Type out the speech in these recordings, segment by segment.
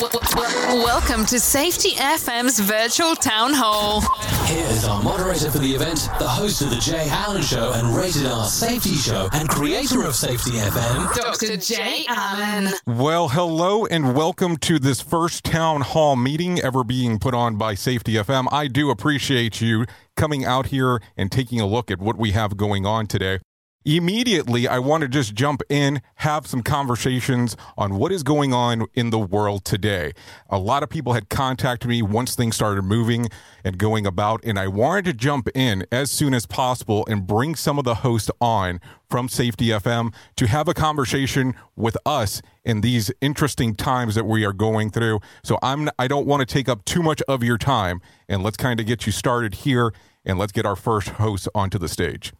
Welcome to Safety FM's virtual town hall. Here is our moderator for the event, the host of the Jay Allen Show and Rated R Safety Show, and creator of Safety FM, Dr. Jay Allen. Well, hello and welcome to this first town hall meeting ever being put on by Safety FM. I do appreciate you coming out here and taking a look at what we have going on today. Immediately, I want to just jump in, have some conversations on what is going on in the world today. A lot of people had contacted me once things started moving and going about, and I wanted to jump in as soon as possible and bring some of the hosts on from Safety FM to have a conversation with us in these interesting times that we are going through. So I'm I don't want to take up too much of your time, and let's kind of get you started here, and let's get our first host onto the stage.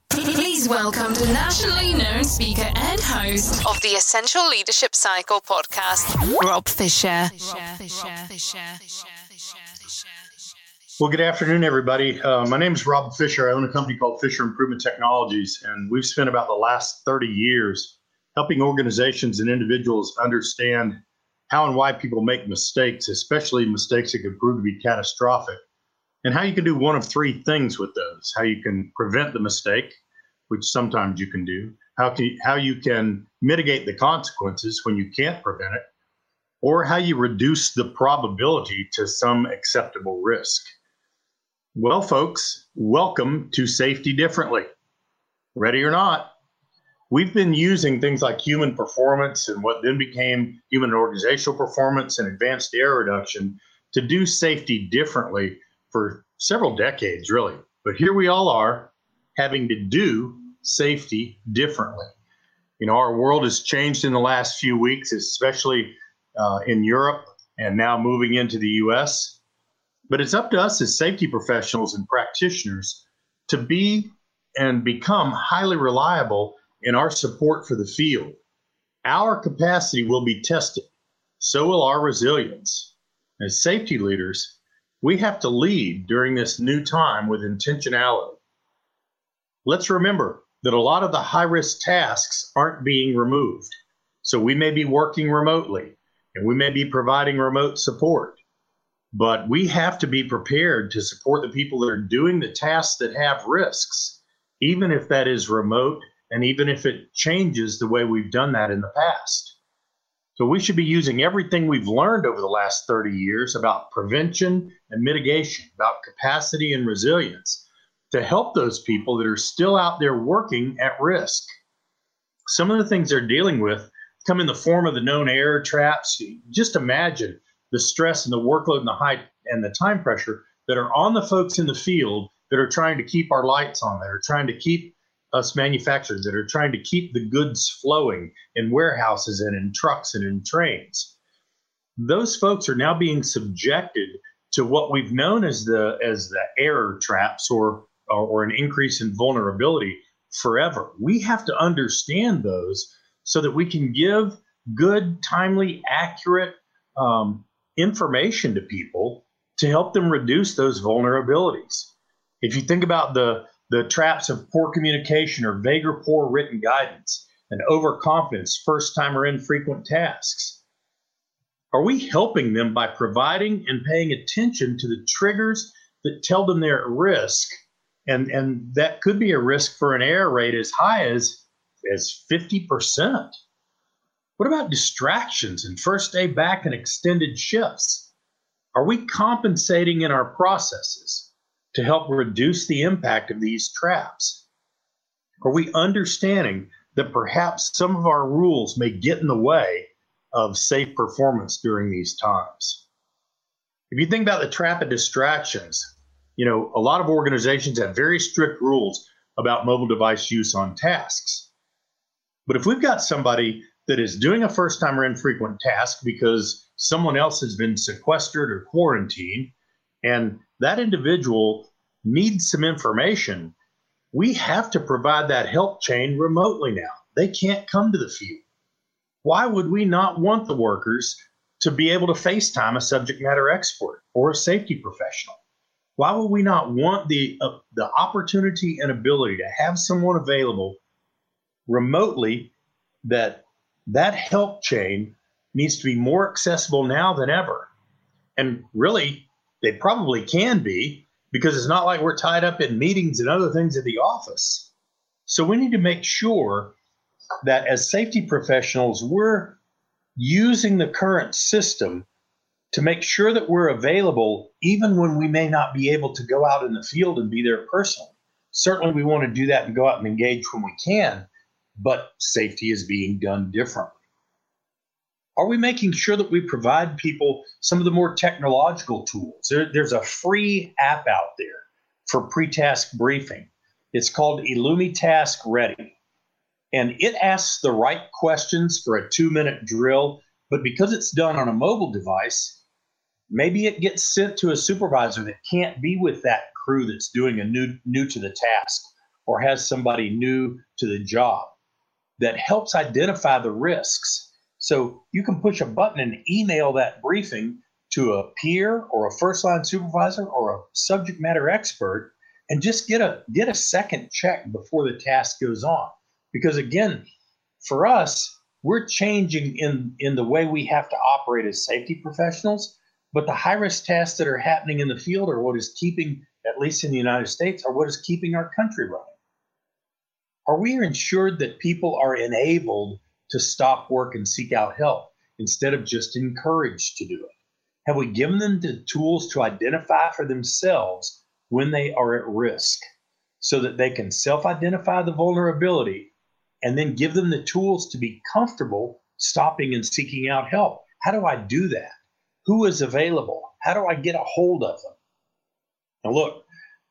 Please welcome the nationally known speaker and host of the Essential Leadership Cycle podcast, Rob Fisher. Well, good afternoon, everybody. Uh, my name is Rob Fisher. I own a company called Fisher Improvement Technologies, and we've spent about the last 30 years helping organizations and individuals understand how and why people make mistakes, especially mistakes that could prove to be catastrophic, and how you can do one of three things with those how you can prevent the mistake, which sometimes you can do, how, can, how you can mitigate the consequences when you can't prevent it, or how you reduce the probability to some acceptable risk. Well, folks, welcome to Safety Differently. Ready or not, we've been using things like human performance and what then became human organizational performance and advanced error reduction to do safety differently for several decades, really. But here we all are having to do safety differently. You know, our world has changed in the last few weeks, especially uh, in Europe and now moving into the US. But it's up to us as safety professionals and practitioners to be and become highly reliable in our support for the field. Our capacity will be tested, so will our resilience. As safety leaders, we have to lead during this new time with intentionality. Let's remember that a lot of the high risk tasks aren't being removed. So we may be working remotely and we may be providing remote support. But we have to be prepared to support the people that are doing the tasks that have risks, even if that is remote and even if it changes the way we've done that in the past. So we should be using everything we've learned over the last 30 years about prevention and mitigation, about capacity and resilience to help those people that are still out there working at risk. Some of the things they're dealing with come in the form of the known error traps. Just imagine the stress and the workload and the high and the time pressure that are on the folks in the field that are trying to keep our lights on, that are trying to keep us manufacturers, that are trying to keep the goods flowing in warehouses and in trucks and in trains. Those folks are now being subjected to what we've known as the as the error traps or or, or an increase in vulnerability forever. We have to understand those so that we can give good, timely, accurate um, information to people to help them reduce those vulnerabilities. If you think about the, the traps of poor communication or vague or poor written guidance and overconfidence, first time or infrequent tasks, are we helping them by providing and paying attention to the triggers that tell them they're at risk? And, and that could be a risk for an error rate as high as, as 50%. What about distractions and first day back and extended shifts? Are we compensating in our processes to help reduce the impact of these traps? Are we understanding that perhaps some of our rules may get in the way of safe performance during these times? If you think about the trap of distractions, you know, a lot of organizations have very strict rules about mobile device use on tasks. But if we've got somebody that is doing a first time or infrequent task because someone else has been sequestered or quarantined, and that individual needs some information, we have to provide that help chain remotely now. They can't come to the field. Why would we not want the workers to be able to FaceTime a subject matter expert or a safety professional? Why would we not want the, uh, the opportunity and ability to have someone available remotely that that help chain needs to be more accessible now than ever. And really, they probably can be because it's not like we're tied up in meetings and other things at the office. So we need to make sure that as safety professionals, we're using the current system to make sure that we're available even when we may not be able to go out in the field and be there personally. Certainly, we want to do that and go out and engage when we can, but safety is being done differently. Are we making sure that we provide people some of the more technological tools? There, there's a free app out there for pre task briefing. It's called Illumitask Ready. And it asks the right questions for a two minute drill, but because it's done on a mobile device, maybe it gets sent to a supervisor that can't be with that crew that's doing a new new to the task or has somebody new to the job that helps identify the risks. So you can push a button and email that briefing to a peer or a first line supervisor or a subject matter expert and just get a get a second check before the task goes on. Because again, for us, we're changing in in the way we have to operate as safety professionals, but the high risk tasks that are happening in the field are what is keeping at least in the United States are what is keeping our country running. Are we ensured that people are enabled to stop work and seek out help instead of just encouraged to do it? Have we given them the tools to identify for themselves when they are at risk so that they can self identify the vulnerability and then give them the tools to be comfortable stopping and seeking out help? How do I do that? Who is available? How do I get a hold of them? Now, look,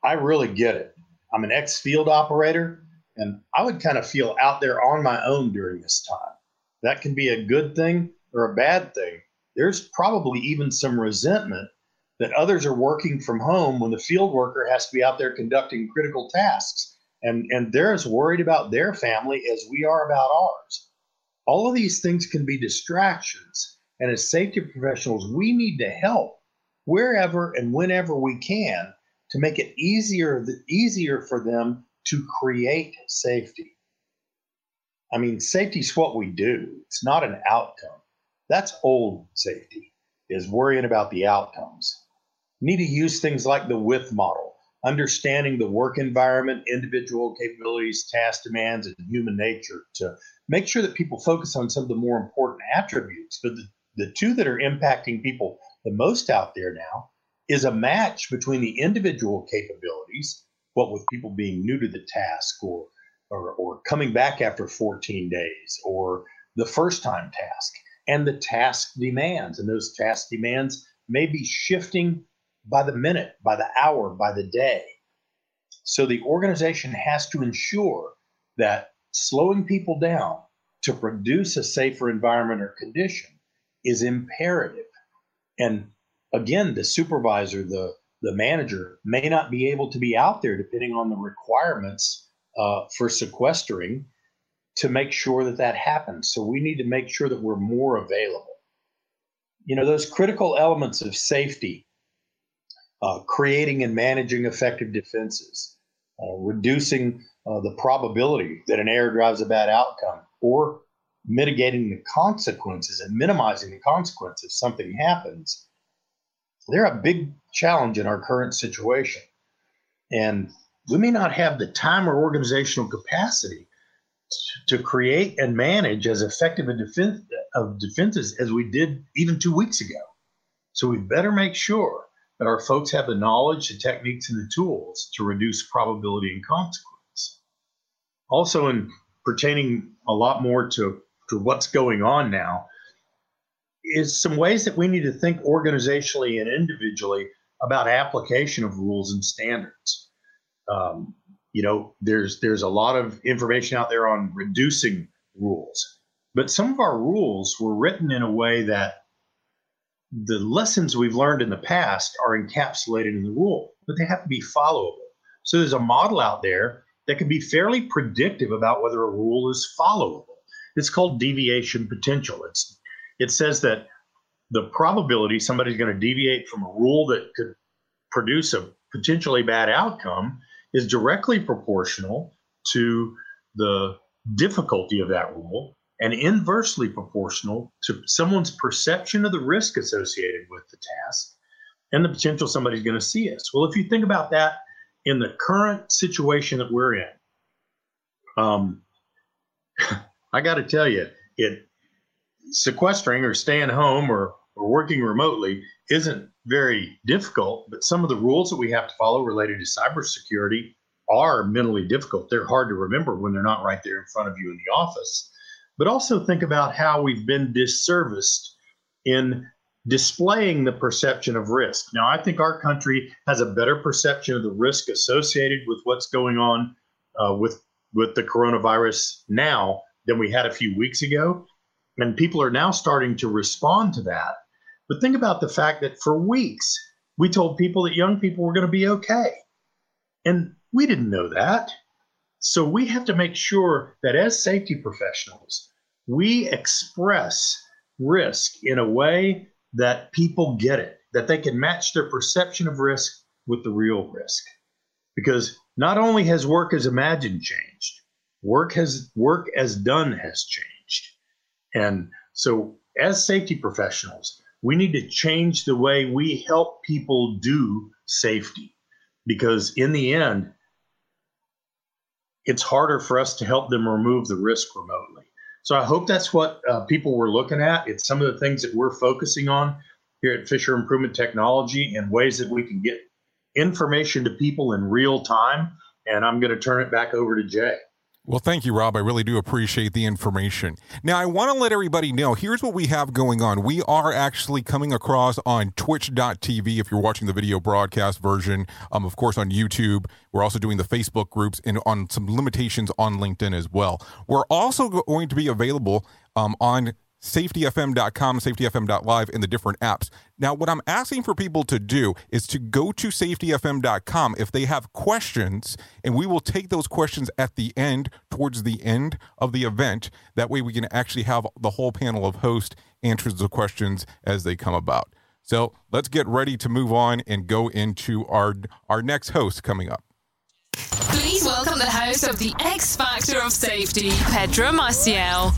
I really get it. I'm an ex field operator. And I would kind of feel out there on my own during this time. That can be a good thing or a bad thing. There's probably even some resentment that others are working from home when the field worker has to be out there conducting critical tasks. And, and they're as worried about their family as we are about ours. All of these things can be distractions. And as safety professionals, we need to help wherever and whenever we can to make it easier, easier for them to create safety. I mean, safety is what we do. It's not an outcome. That's old safety, is worrying about the outcomes. need to use things like the WITH model, understanding the work environment, individual capabilities, task demands, and human nature to make sure that people focus on some of the more important attributes. But the, two that are impacting people the most out there now is a match between the individual capabilities what with people being new to the task or, or, or coming back after 14 days or the first time task and the task demands. And those task demands may be shifting by the minute, by the hour, by the day. So the organization has to ensure that slowing people down to produce a safer environment or condition is imperative. And again, the supervisor, the the manager may not be able to be out there depending on the requirements uh, for sequestering to make sure that that happens. So we need to make sure that we're more available. You know, those critical elements of safety, uh, creating and managing effective defenses, uh, reducing uh, the probability that an error drives a bad outcome, or mitigating the consequences and minimizing the consequences if something happens they're a big challenge in our current situation. And we may not have the time or organizational capacity to create and manage as effective a defense of defenses as we did even two weeks ago. So we better make sure that our folks have the knowledge, the techniques, and the tools to reduce probability and consequence. Also, in pertaining a lot more to, to what's going on now, is some ways that we need to think organizationally and individually about application of rules and standards. Um, you know, there's there's a lot of information out there on reducing rules, but some of our rules were written in a way that the lessons we've learned in the past are encapsulated in the rule, but they have to be followable. So there's a model out there that can be fairly predictive about whether a rule is followable. It's called deviation potential. It's it says that the probability somebody's going to deviate from a rule that could produce a potentially bad outcome is directly proportional to the difficulty of that rule and inversely proportional to someone's perception of the risk associated with the task and the potential somebody's going to see us. Well, if you think about that in the current situation that we're in, um, I got to tell you, it sequestering or staying home or, or working remotely isn't very difficult, but some of the rules that we have to follow related to cybersecurity are mentally difficult. They're hard to remember when they're not right there in front of you in the office. But also think about how we've been disserviced in displaying the perception of risk. Now, I think our country has a better perception of the risk associated with what's going on uh, with with the coronavirus now than we had a few weeks ago, and people are now starting to respond to that. But think about the fact that for weeks, we told people that young people were going to be okay. And we didn't know that. So we have to make sure that as safety professionals, we express risk in a way that people get it, that they can match their perception of risk with the real risk. Because not only has work as imagined changed, work has work as done has changed. And so as safety professionals, we need to change the way we help people do safety. Because in the end it's harder for us to help them remove the risk remotely. So i hope that's what uh, people were looking at. It's some of the things that we're focusing on here at fisher improvement technology and ways that we can get information to people in real time. And i'm going to turn it back over to jay well, thank you, Rob. I really do appreciate the information. Now, I want to let everybody know here's what we have going on. We are actually coming across on twitch.tv if you're watching the video broadcast version. Um, of course, on YouTube. We're also doing the Facebook groups and on some limitations on LinkedIn as well. We're also going to be available um, on safetyfm.com, safetyfm.live, and the different apps. Now, what I'm asking for people to do is to go to safetyfm.com if they have questions, and we will take those questions at the end, towards the end of the event. That way, we can actually have the whole panel of hosts answer the questions as they come about. So let's get ready to move on and go into our our next host coming up. Please welcome the host of the X Factor of Safety, Pedro Maciel.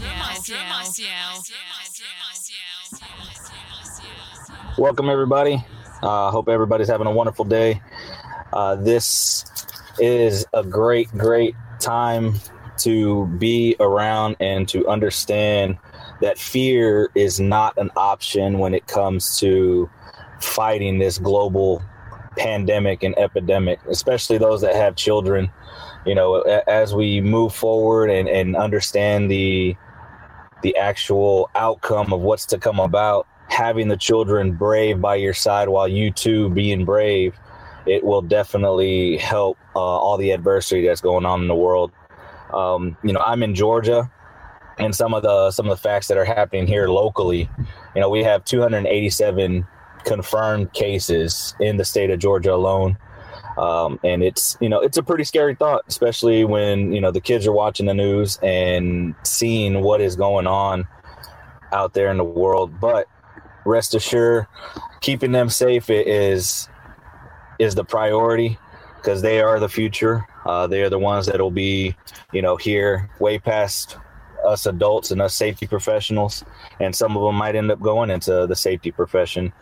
Welcome, everybody. I uh, hope everybody's having a wonderful day. Uh, this is a great, great time to be around and to understand that fear is not an option when it comes to fighting this global pandemic and epidemic, especially those that have children. You know, as we move forward and, and understand the the actual outcome of what's to come about, having the children brave by your side while you too being brave, it will definitely help uh, all the adversity that's going on in the world. Um, you know, I'm in Georgia, and some of the some of the facts that are happening here locally. You know, we have 287 confirmed cases in the state of Georgia alone. Um, and it's you know it's a pretty scary thought, especially when you know the kids are watching the news and seeing what is going on out there in the world. But rest assured, keeping them safe is is the priority because they are the future. Uh, they are the ones that will be you know here way past us adults and us safety professionals, and some of them might end up going into the safety profession.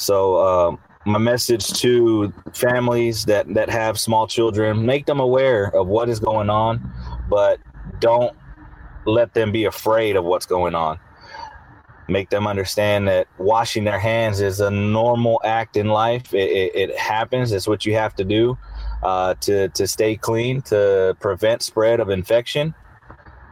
So uh, my message to families that that have small children: make them aware of what is going on, but don't let them be afraid of what's going on. Make them understand that washing their hands is a normal act in life. It, it, it happens. It's what you have to do uh, to to stay clean to prevent spread of infection.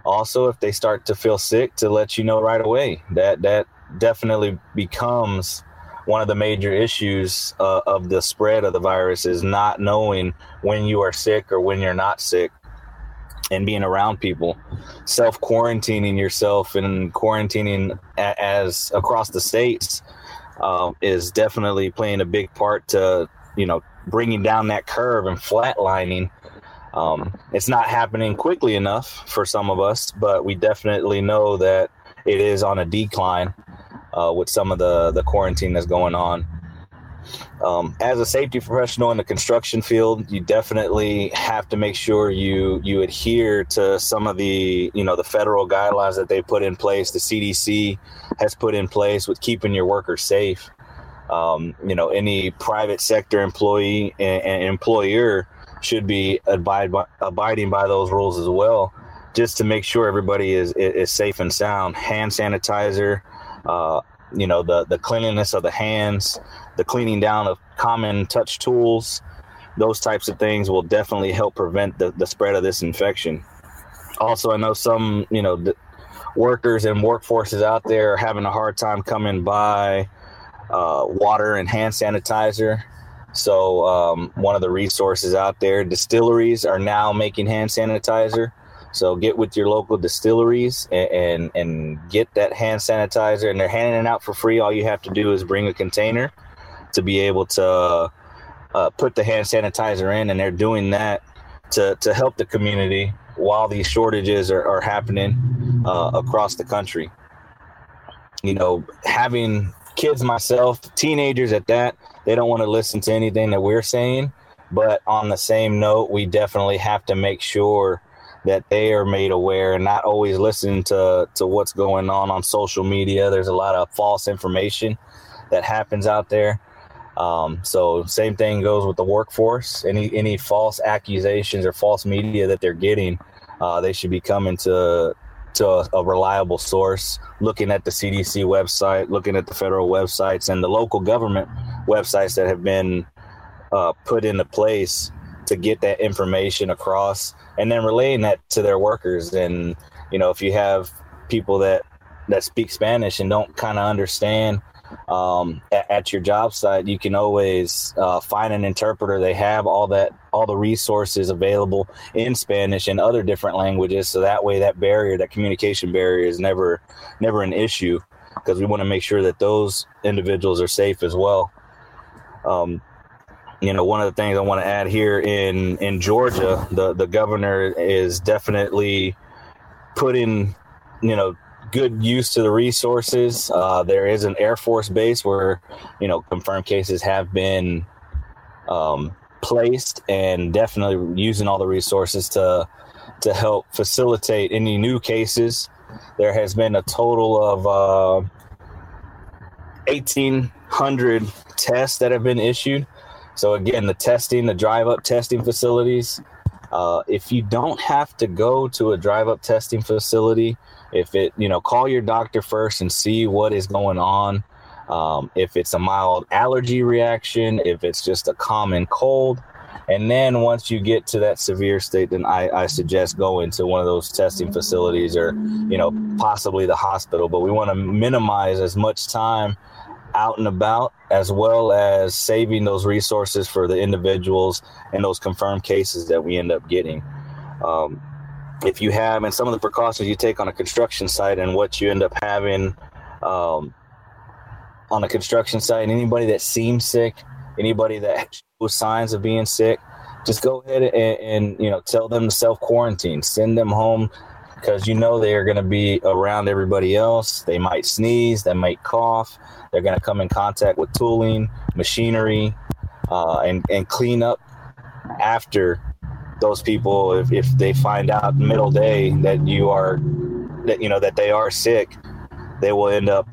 Also, if they start to feel sick, to let you know right away. That that definitely becomes one of the major issues uh, of the spread of the virus is not knowing when you are sick or when you're not sick and being around people. Self quarantining yourself and quarantining as across the states um, is definitely playing a big part to you know bringing down that curve and flatlining. Um, it's not happening quickly enough for some of us but we definitely know that it is on a decline uh, with some of the the quarantine that's going on. Um, as a safety professional in the construction field, you definitely have to make sure you you adhere to some of the you know the federal guidelines that they put in place. The CDC has put in place with keeping your workers safe. Um, you know, any private sector employee and, and employer should be abide by, abiding by those rules as well, just to make sure everybody is is safe and sound. Hand sanitizer, uh, you know the the cleanliness of the hands the cleaning down of common touch tools those types of things will definitely help prevent the, the spread of this infection. Also i know some you know workers and workforces out there are having a hard time coming by uh, water and hand sanitizer. So um, one of the resources out there distilleries are now making hand sanitizer so get with your local distilleries and, and, and get that hand sanitizer, and they're handing it out for free. All you have to do is bring a container to be able to uh, put the hand sanitizer in, and they're doing that to to help the community while these shortages are, are happening uh, across the country. You know, having kids myself, teenagers at that, they don't want to listen to anything that we're saying. But on the same note, we definitely have to make sure that they are made aware and not always listen to to what's going on on social media. There's a lot of false information that happens out there. Um, so same thing goes with the workforce. Any any false accusations or false media that they're getting, uh, they should be coming to to a, a, reliable source, looking at the CDC website, looking at the federal websites and the local government websites that have been uh, put into place to get that information across and then relaying that to their workers. And you know if you have people that that speak spanish and don't kind of understand um, at, at, your job site you can always uh, find an interpreter. They have all that all the resources available in spanish and other different languages. So that way that barrier that communication barrier is never never an issue because we want to make sure that those individuals are safe as well. Um, you know, one of the things I want to add here in in Georgia, the the governor is definitely putting, you know, good use to the resources. Uh, there is an Air Force base where, you know, confirmed cases have been um, placed, and definitely using all the resources to to help facilitate any new cases. There has been a total of uh, 1,800 tests that have been issued so again, the testing, the drive-up testing facilities. Uh, if you don't have to go to a drive-up testing facility, if it, you know, call your doctor first and see what is going on. Um, if it's a mild allergy reaction, if it's just a common cold, and then once you get to that severe state, then I, I suggest going to one of those testing facilities or, you know, possibly the hospital. But we want to minimize as much time out and about, as well as saving those resources for the individuals and those confirmed cases that we end up getting. Um, if you have, and some of the precautions you take on a construction site and what you end up having um, on a construction site, anybody that seems sick, anybody that shows signs of being sick, just go ahead and, and you know tell them to self quarantine, send them home because you know they are going to be around everybody else. They might sneeze, they might cough, they're going to come in contact with tooling, machinery, uh, and and clean up after those people. If, if they find out middle day that you are that you know that they are sick, they will end up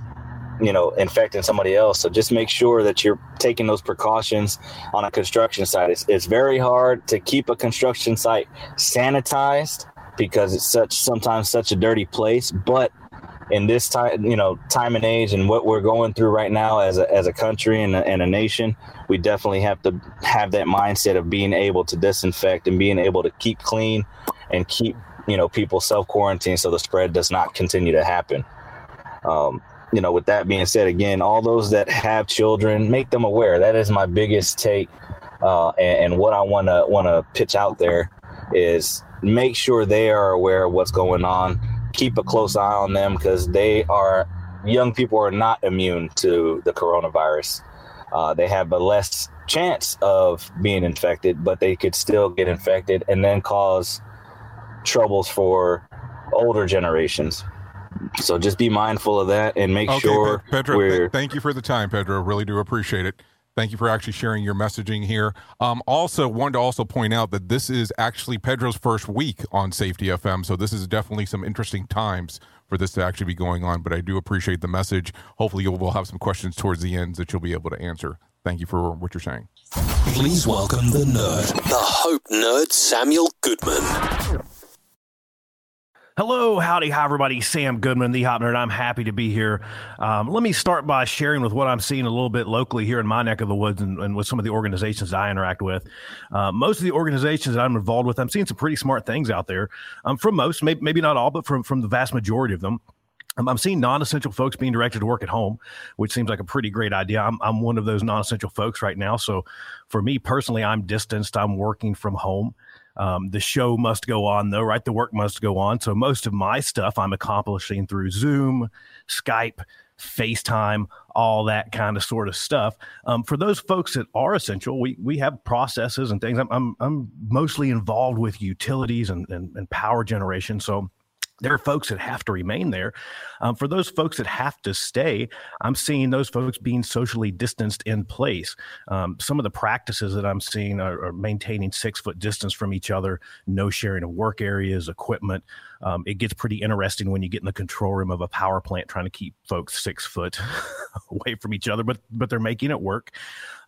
you know infecting somebody else so just make sure that you're taking those precautions on a construction site it's, it's very hard to keep a construction site sanitized because it's such sometimes such a dirty place. But in this time, you know, time and age and what we're going through right now as a, as a country and a, and a nation, we definitely have to have that mindset of being able to disinfect and being able to keep clean and keep, you know, people self quarantine so the spread does not continue to happen. Um, you know, with that being said, again, all those that have children, make them aware. That is my biggest take, uh, and, and what I want to want to pitch out there is make sure they are aware of what's going on keep a close eye on them because they are young people are not immune to the coronavirus. Uh, they have a less chance of being infected, but they could still get infected and then cause troubles for older generations. So just be mindful of that and make okay, sure. Pedro, th- thank you for the time, Pedro. Really do appreciate it. Thank you for actually sharing your messaging here. Um, also, wanted to also point out that this is actually Pedro's first week on Safety FM, so this is definitely some interesting times for this to actually be going on. But I do appreciate the message. Hopefully, you will have some questions towards the end that you'll be able to answer. Thank you for what you're saying. Please welcome the nerd, the Hop nerd, Samuel Goodman. Hello, howdy, hi, everybody. Sam Goodman, the Hop Nerd. I'm happy to be here. Um, let me start by sharing with what I'm seeing a little bit locally here in my neck of the woods and, and with some of the organizations I interact with. Uh, most of the organizations that I'm involved with, I'm seeing some pretty smart things out there. Um, from most, maybe, maybe not all, but from, from the vast majority of them. Um, I'm seeing non-essential folks being directed to work at home, which seems like a pretty great idea. I'm, I'm one of those non-essential folks right now. So for me personally, I'm distanced. I'm working from home. Um, the show must go on, though, right? The work must go on. So most of my stuff I'm accomplishing through Zoom, Skype, FaceTime, all that kind of sort of stuff. Um, for those folks that are essential, we we have processes and things. I'm I'm, I'm mostly involved with utilities and, and, and power generation, so there are folks that have to remain there. Um, for those folks that have to stay, I'm seeing those folks being socially distanced in place. Um, some of the practices that I'm seeing are, are, maintaining six foot distance from each other, no sharing of work areas, equipment. Um, it gets pretty interesting when you get in the control room of a power plant trying to keep folks six foot away from each other, but but they're making it work.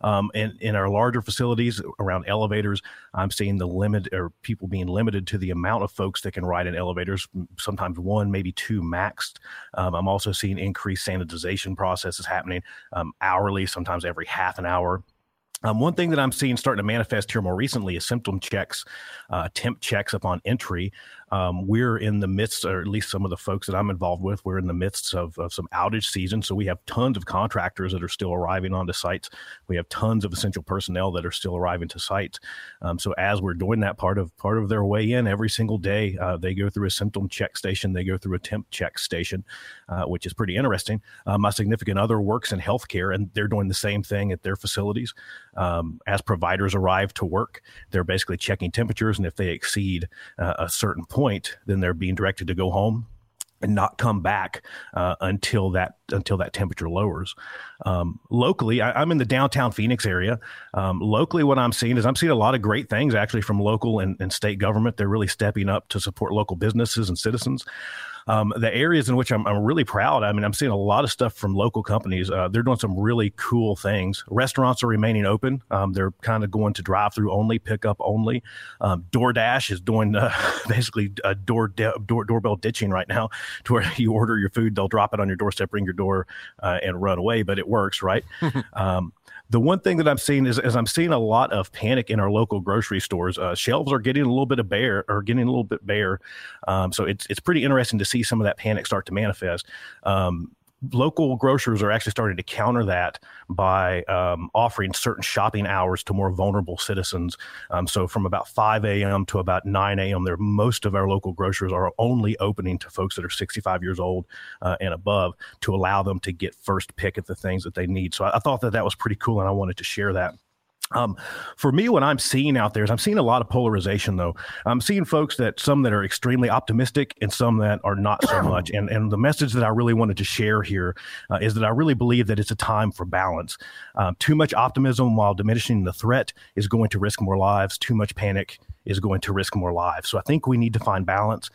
Um, in our larger facilities around elevators, I'm seeing the limit or people being limited to the amount of folks that can ride in elevators, sometimes one, maybe two maxed. Um, I'm also seeing increased sanitization processes happening um, hourly, sometimes every half an hour. Um, one thing that I'm seeing starting to manifest here more recently is symptom checks, uh, temp checks upon entry. Um, we're in the midst, or at least some of the folks that I'm involved with, we're in the midst of, of, some outage season. So we have tons of contractors that are still arriving onto sites. We have tons of essential personnel that are still arriving to sites. Um, so as we're doing that part of part of their way in every single day, uh, they go through a symptom check station. They go through a temp check station, uh, which is pretty interesting. Uh, my significant other works in healthcare, and they're doing the same thing at their facilities. Um, as providers arrive to work, they're basically checking temperatures, and if they exceed uh, a certain point point, then they're being directed to go home and not come back uh, until that until that temperature lowers. Um, locally, I, am in the downtown Phoenix area. Um, locally, what I'm seeing is I'm seeing a lot of great things actually from local and, and state government. They're really stepping up to support local businesses and citizens. Um, the areas in which I'm, I'm, really proud, I mean, I'm seeing a lot of stuff from local companies. Uh, they're doing some really cool things. Restaurants are remaining open. Um, they're kind of going to drive through only, pickup only. Um, DoorDash is doing uh, basically a door, door doorbell ditching right now, to where you order your food, they'll drop it on your doorstep, ring your door, uh, and run away. But it works, right? Um, the one thing that I'm seeing is, I'm seeing a lot of panic in our local grocery stores. Uh, shelves are getting a little bit of bare or getting a little bit bare. Um, so it's it's pretty interesting to see some of that panic start to manifest. Um, local grocers are actually starting to counter that by um, offering certain shopping hours to more vulnerable citizens. Um, so from about 5 a.m. to about 9 a.m., there most of our local grocers are only opening to folks that are 65 years old uh, and above to allow them to get first pick at the things that they need. So I, I thought that that was pretty cool, and I wanted to share that. Um, for me, what I'm seeing out there is I'm seeing a lot of polarization, though. I'm seeing folks that some that are extremely optimistic and some that are not so much. And and the message that I really wanted to share here uh, is that I really believe that it's a time for balance. Um, too much optimism while diminishing the threat is going to risk more lives. Too much panic is going to risk more lives. So I think we need to find balance.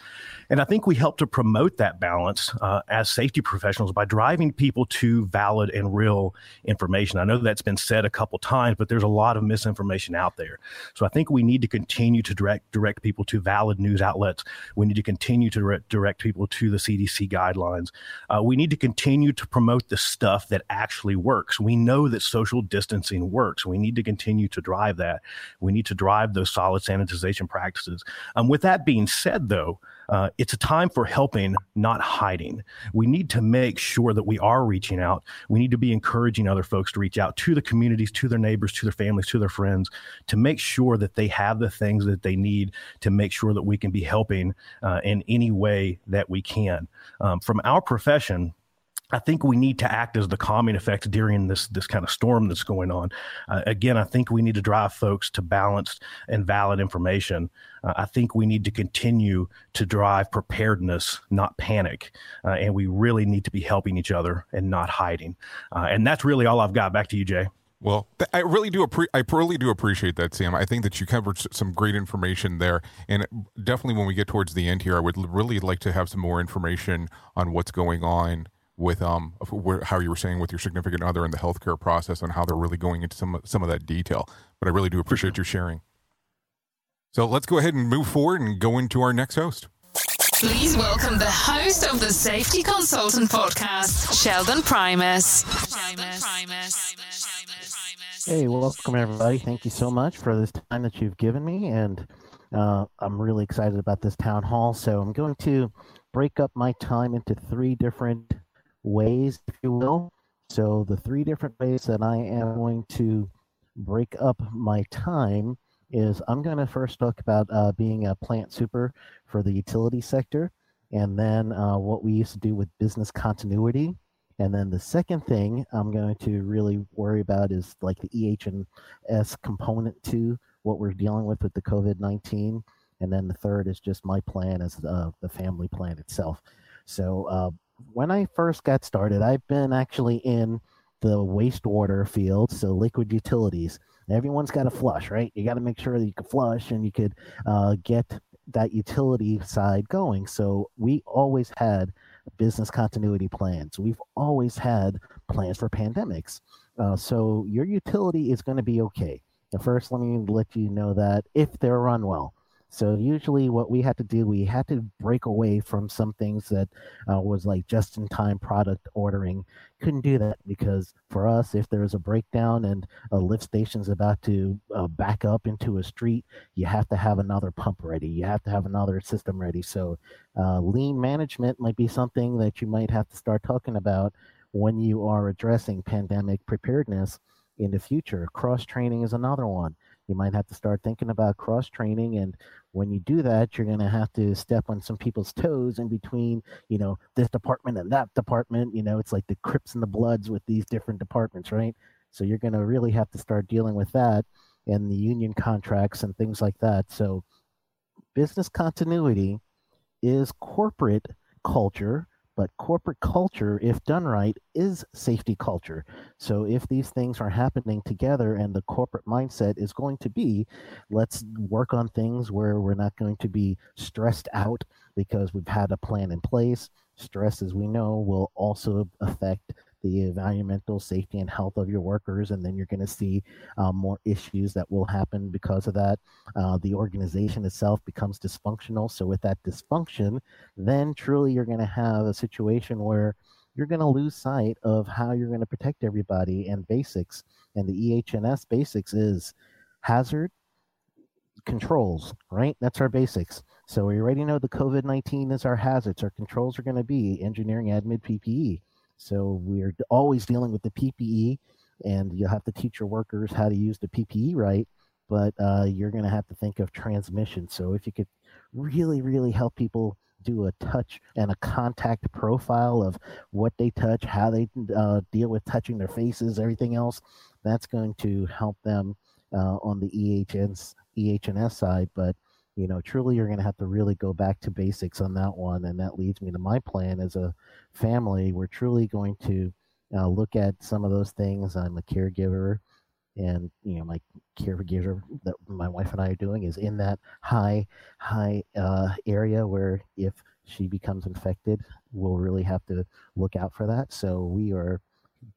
And I think we help to promote that balance uh, as safety professionals by driving people to valid and real information. I know that's been said a couple times, but there's a lot of misinformation out there. So I think we need to continue to direct direct people to valid news outlets. We need to continue to direct, direct people to the CDC guidelines. Uh, we need to continue to promote the stuff that actually works. We know that social distancing works. We need to continue to drive that. We need to drive those solid sanitization practices. Um, with that being said, though, uh, it's a time for helping, not hiding. We need to make sure that we are reaching out. We need to be encouraging other folks to reach out to the communities, to their neighbors, to their families, to their friends, to make sure that they have the things that they need to make sure that we can be helping uh, in any way that we can. Um, from our profession, I think we need to act as the calming effect during this this kind of storm that's going on. Uh, again, I think we need to drive folks to balanced and valid information. Uh, I think we need to continue to drive preparedness, not panic, uh, and we really need to be helping each other and not hiding. Uh, and that's really all I've got. Back to you, Jay. Well, I really do. Appre- I really do appreciate that, Sam. I think that you covered some great information there, and definitely when we get towards the end here, I would really like to have some more information on what's going on with um how you were saying with your significant other and the healthcare process and how they're really going into some some of that detail. But I really do appreciate your sharing. So let's go ahead and move forward and go into our next host. Please welcome the host of the Safety Consultant Podcast, Sheldon Primus. Hey, welcome everybody. Thank you so much for this time that you've given me, and uh, I'm really excited about this town hall. So I'm going to break up my time into three different ways, if you will. So the three different ways that I am going to break up my time is I'm going to first talk about uh, being a plant super for the utility sector, and then uh, what we used to do with business continuity. And then the second thing I'm going to really worry about is like the EH&S component to what we're dealing with with the COVID 19. And then the third is just my plan as uh, the family plan itself. So uh, when I first got started, I've been actually in the wastewater field, so liquid utilities. Everyone's got to flush, right? You got to make sure that you can flush and you could uh, get that utility side going. So we always had business continuity plans. We've always had plans for pandemics. Uh, so your utility is going to be okay. first, let me let you know that if they're run well, so usually, what we had to do, we had to break away from some things that uh, was like just-in-time product ordering. Couldn't do that because for us, if there's a breakdown and a lift station's about to uh, back up into a street, you have to have another pump ready. You have to have another system ready. So uh, lean management might be something that you might have to start talking about when you are addressing pandemic preparedness in the future. Cross training is another one you might have to start thinking about cross training and when you do that you're going to have to step on some people's toes in between you know this department and that department you know it's like the crips and the bloods with these different departments right? So you're going to really have to start dealing with that and the union contracts and things like that. So business continuity is corporate culture but corporate culture, if done right, is safety culture. So if these things are happening together and the corporate mindset is going to be, let's work on things where we're not going to be stressed out because we've had a plan in place. Stress, as we know, will also affect the environmental safety and health of your workers, and then you're going to see uh, more issues that will happen because of that. Uh, the organization itself becomes dysfunctional. So, with that dysfunction, then truly you're going to have a situation where you're going to lose sight of how you're going to protect everybody and basics. And the EH&S basics is hazard controls, right? That's our basics. So we already know the COVID 19 is our hazards. Our controls are going to be engineering, admin, PPE. So we're always dealing with the PPE, and you'll have to teach your workers how to use the PPE right. But uh, you're going to have to think of transmission. So if you could really, really help people do a touch and a contact profile of what they touch, how they uh, deal with touching their faces, everything else, that's going to help them uh, on the EHN's, EH&S side. But you know, truly you're going to have to really go back to basics on that one. And that leads me to my plan as a family. We're truly going to uh, look at some of those things. I'm a caregiver. and you know my caregiver that my wife and I are doing is in that high high uh, area where if she becomes infected, we'll really have to look out for that. So we are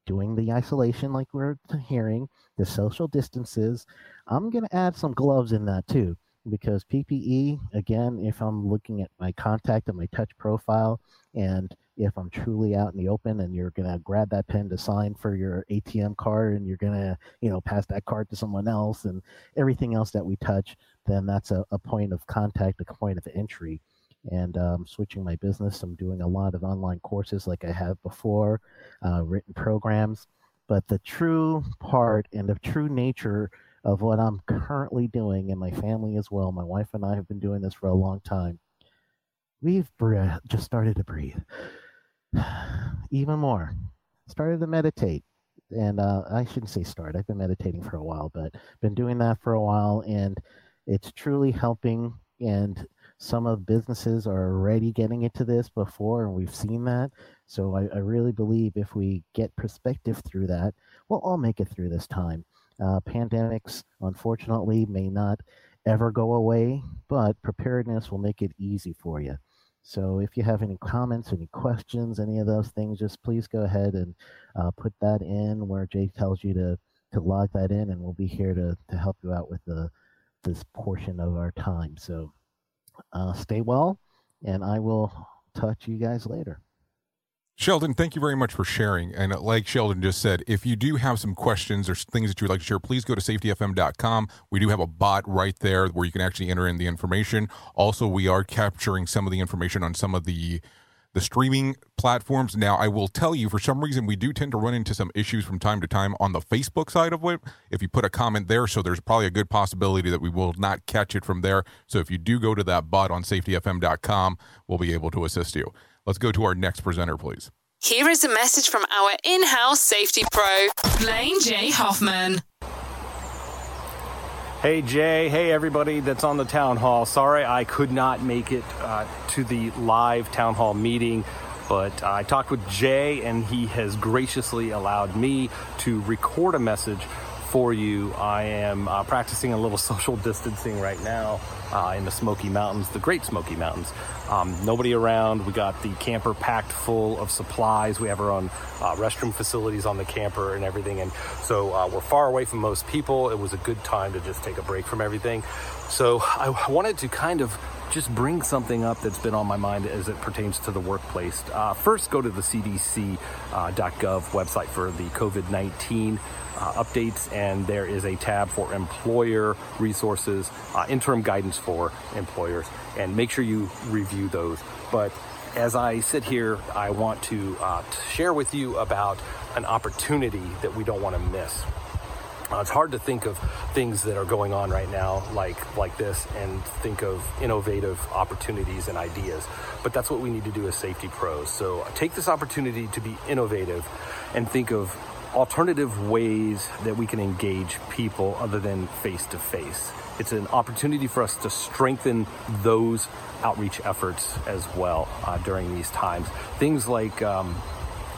doing the isolation like we're hearing, the social distances. I'm going to add some gloves in that too because PPE, again, if I'm looking at my contact and my touch profile, and if I'm truly out in the open and you're going to grab that pen to sign for your ATM card and you're going to, you know, pass that card to someone else and everything else that we touch, then that's a, a point of contact, a point of entry. And um, switching my business, I'm doing a lot of online courses like I have before, uh, written programs. But the true part and the true nature of what I'm currently doing and my family as well. My wife and I have been doing this for a long time. We've just started to breathe even more. Started to meditate. And uh, I shouldn't say start. I've been meditating for a while, but been doing that for a while, and it's truly helping. And some of businesses are already getting into this before, and we've seen that. So I, I really believe if we get perspective through that, we'll all make it through this time. Uh, pandemics, unfortunately, may not ever go away, but preparedness will make it easy for you. So if you have any comments, any questions, any of those things, just please go ahead and uh, put that in where Jay tells you to to log that in, and we'll be here to to help you out with the this portion of our time. So uh, stay well, and I will talk to you guys later. Sheldon, thank you very much for sharing. And uh, like Sheldon just said, if you do have some questions or things that you'd like to share, please go to safetyfm.com. We do have a bot right there where you can actually enter in the information. Also, we are capturing some of the information on some of the the streaming platforms. Now, I will tell you, for some reason, we do tend to run into some issues from time to time on the Facebook side of it. If you put a comment there, so there's probably a good possibility that we will not catch it from there. So if you do go to that bot on safetyfm.com, we'll be able to assist you. Let's go to our next presenter, please. Here is a message from our in house safety pro, Blaine J. Hoffman. Hey Jay, hey everybody that's on the town hall. Sorry I could not make it uh, to the live town hall meeting, but I talked with Jay and he has graciously allowed me to record a message for you. I am uh, practicing a little social distancing right now uh, in the Smoky Mountains, the Great Smoky Mountains. Um, nobody around. We got the camper packed full of supplies. We have our own uh, restroom facilities on the camper and everything. And so uh, we're far away from most people. It was a good time to just take a break from everything. So I wanted to kind of just bring something up that's been on my mind as it pertains to the workplace. Uh, first, go to the CDC.gov uh, website for the COVID 19 uh, updates, and there is a tab for employer resources, uh, interim guidance for employers, and make sure you review those. But as I sit here, I want to, uh, to share with you about an opportunity that we don't want to miss. Uh, it's hard to think of things that are going on right now like like this and think of innovative opportunities and ideas but that's what we need to do as safety pros so take this opportunity to be innovative and think of alternative ways that we can engage people other than face to face. It's an opportunity for us to strengthen those outreach efforts as well uh, during these times. Things like um,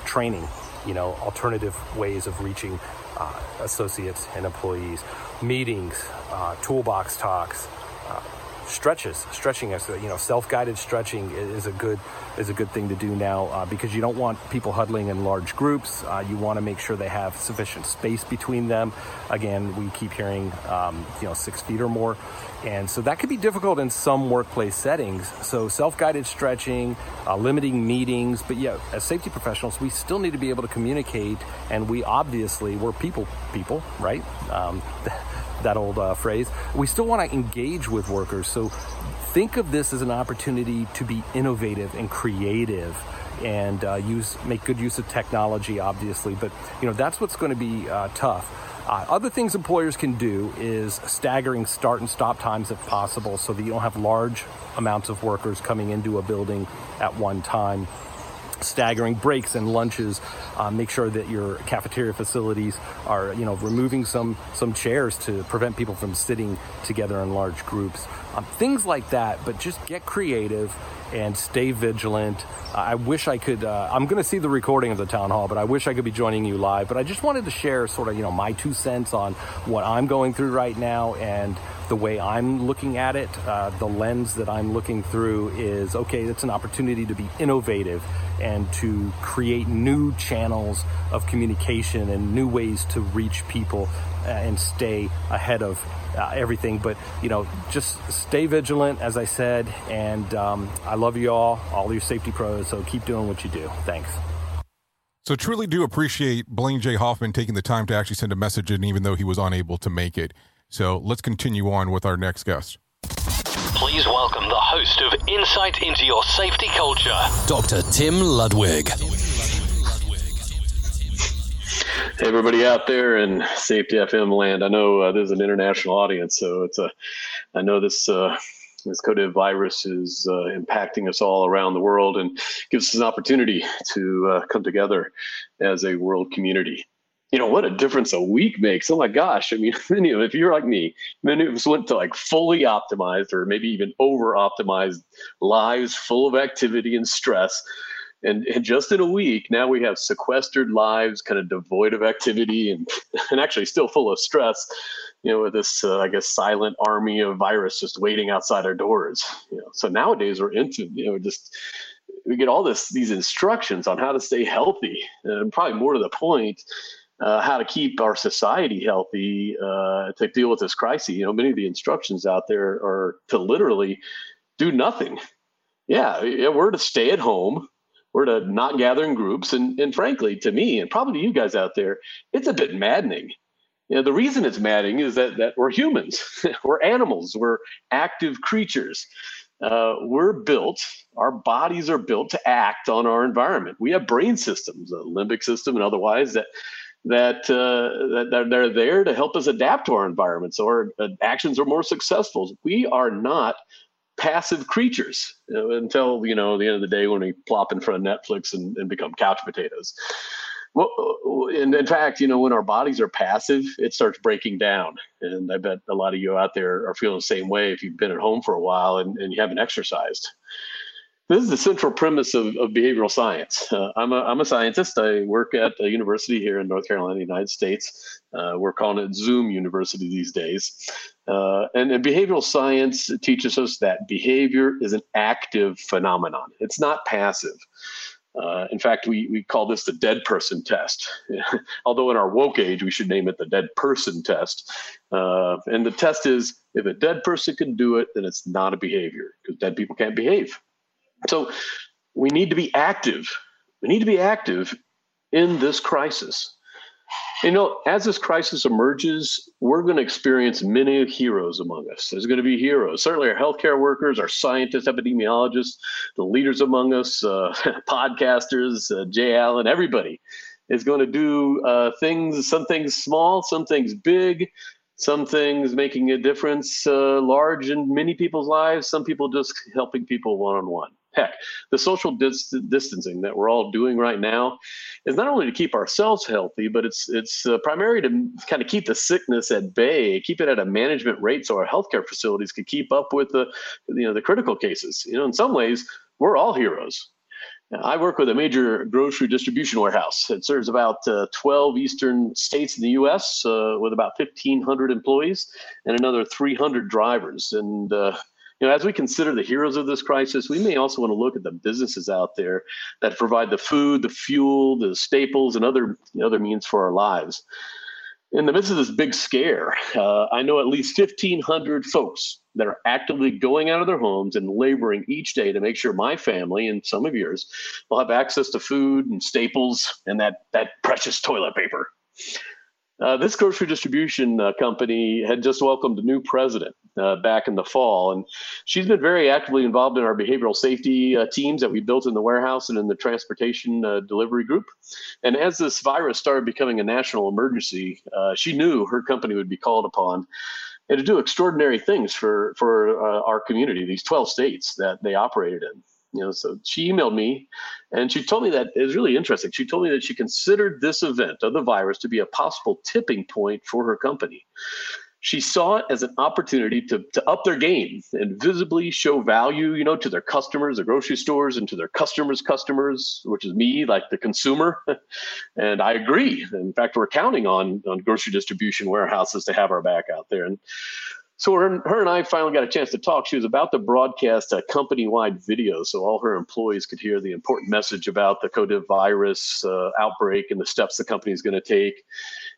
training, you know, alternative ways of reaching uh, associates and employees, meetings, uh, toolbox talks, uh, stretches, stretching. You know, self-guided stretching is a good is a good thing to do now uh, because you don't want people huddling in large groups. Uh, you want to make sure they have sufficient space between them. Again, we keep hearing um, you know six feet or more, and so that could be difficult in some workplace settings. So self-guided stretching, uh, limiting meetings, but yeah, as safety professionals, we still need to be able to communicate, and we obviously we're people people, right? Um, that old uh, phrase. We still want to engage with workers. So think of this as an opportunity to be innovative and creative and uh, use make good use of technology obviously but you know that's what's going to be uh, tough uh, other things employers can do is staggering start and stop times if possible so that you don't have large amounts of workers coming into a building at one time staggering breaks and lunches. Uh, make sure that your cafeteria facilities are, you know, removing some some chairs to prevent people from sitting together in large groups. Um, things like that. But just get creative and stay vigilant. I wish I could. Uh, I'm going to see the recording of the town hall, but I wish I could be joining you live. But I just wanted to share sort of, you know, my two cents on what I'm going through right now and the way I'm looking at it. Uh, the lens that I'm looking through is okay. It's an opportunity to be innovative and to create new channels of communication and new ways to reach people uh, and stay ahead of uh, everything. But you know, just stay vigilant, as I said. And um, I love you all, all your safety pros. So keep doing what you do. Thanks. So truly do appreciate Blaine J. Hoffman taking the time to actually send a message in, even though he was unable to make it. So let's continue on with our next guest. Please welcome the host of Insight into Your Safety Culture, Dr. Tim Ludwig. Hey, everybody out there in Safety FM land. I know uh, there's an international audience, so it's a. I know this uh, this COVID virus is uh, impacting us all around the world and gives us an opportunity to uh, come together as a world community. You know what a difference a week makes. Oh my gosh! I mean, if you're like me, many of us went to like fully optimized or maybe even over optimized lives full of activity and stress and, and just in a week now we have sequestered lives kind of devoid of activity and and actually still full of stress you know with this uh, i guess silent army of virus just waiting outside our doors you know so nowadays we're into you know just we get all this these instructions on how to stay healthy and probably more to the point uh, how to keep our society healthy uh, to deal with this crisis you know many of the instructions out there are to literally do nothing yeah we're to stay at home we're to not gather in groups. And, and frankly, to me, and probably to you guys out there, it's a bit maddening. You know, the reason it's maddening is that, that we're humans, we're animals, we're active creatures. Uh, we're built, our bodies are built to act on our environment. We have brain systems, a limbic system and otherwise, that that, uh, that they're there to help us adapt to our environment so our uh, actions are more successful. We are not passive creatures until you know the end of the day when we plop in front of Netflix and, and become couch potatoes. Well, and in fact, you know, when our bodies are passive, it starts breaking down. And I bet a lot of you out there are feeling the same way if you've been at home for a while and, and you haven't exercised. This is the central premise of, of behavioral science. Uh, I'm, a, I'm a scientist. I work at a university here in North Carolina, United States. Uh, we're calling it Zoom University these days. Uh, and, and, behavioral science teaches us that behavior is an active phenomenon, it's not passive. Uh, in fact, we, we call this the dead person test. Although in our woke age, we should name it the dead person test. Uh, and the test is if a dead person can do it, then it's not a behavior because dead people can't behave. So we need to be active. We need to be active in this crisis. You know, as this crisis emerges, we're going to experience many heroes among us. There's going to be heroes. Certainly, our healthcare workers, our scientists, epidemiologists, the leaders among us, uh, podcasters, uh, Jay Allen, everybody is going to do uh, things, some things small, some things big, some things making a difference uh, large in many people's lives, some people just helping people one on one. Heck, the social dis- distancing that we're all doing right now is not only to keep ourselves healthy, but it's it's uh, primarily to kind of keep the sickness at bay, keep it at a management rate, so our healthcare facilities can keep up with the you know the critical cases. You know, in some ways, we're all heroes. Now, I work with a major grocery distribution warehouse. It serves about uh, 12 eastern states in the U.S. Uh, with about 1,500 employees and another 300 drivers. And uh, you know, as we consider the heroes of this crisis, we may also want to look at the businesses out there that provide the food, the fuel, the staples, and other other means for our lives. In the midst of this big scare, uh, I know at least 1,500 folks that are actively going out of their homes and laboring each day to make sure my family and some of yours will have access to food and staples and that that precious toilet paper. Uh, this grocery distribution uh, company had just welcomed a new president uh, back in the fall, and she's been very actively involved in our behavioral safety uh, teams that we built in the warehouse and in the transportation uh, delivery group. And as this virus started becoming a national emergency, uh, she knew her company would be called upon and to do extraordinary things for for our community, these 12 states that they operated in. You know, so she emailed me and she told me that it was really interesting. She told me that she considered this event of the virus to be a possible tipping point for her company. She saw it as an opportunity to, to up their game and visibly show value, you know, to their customers, the grocery stores, and to their customers' customers, which is me, like the consumer. and I agree. In fact, we're counting on on grocery distribution warehouses to have our back out there. And so her, her and I finally got a chance to talk. She was about to broadcast a company-wide video so all her employees could hear the important message about the COVID virus uh, outbreak and the steps the company is going to take.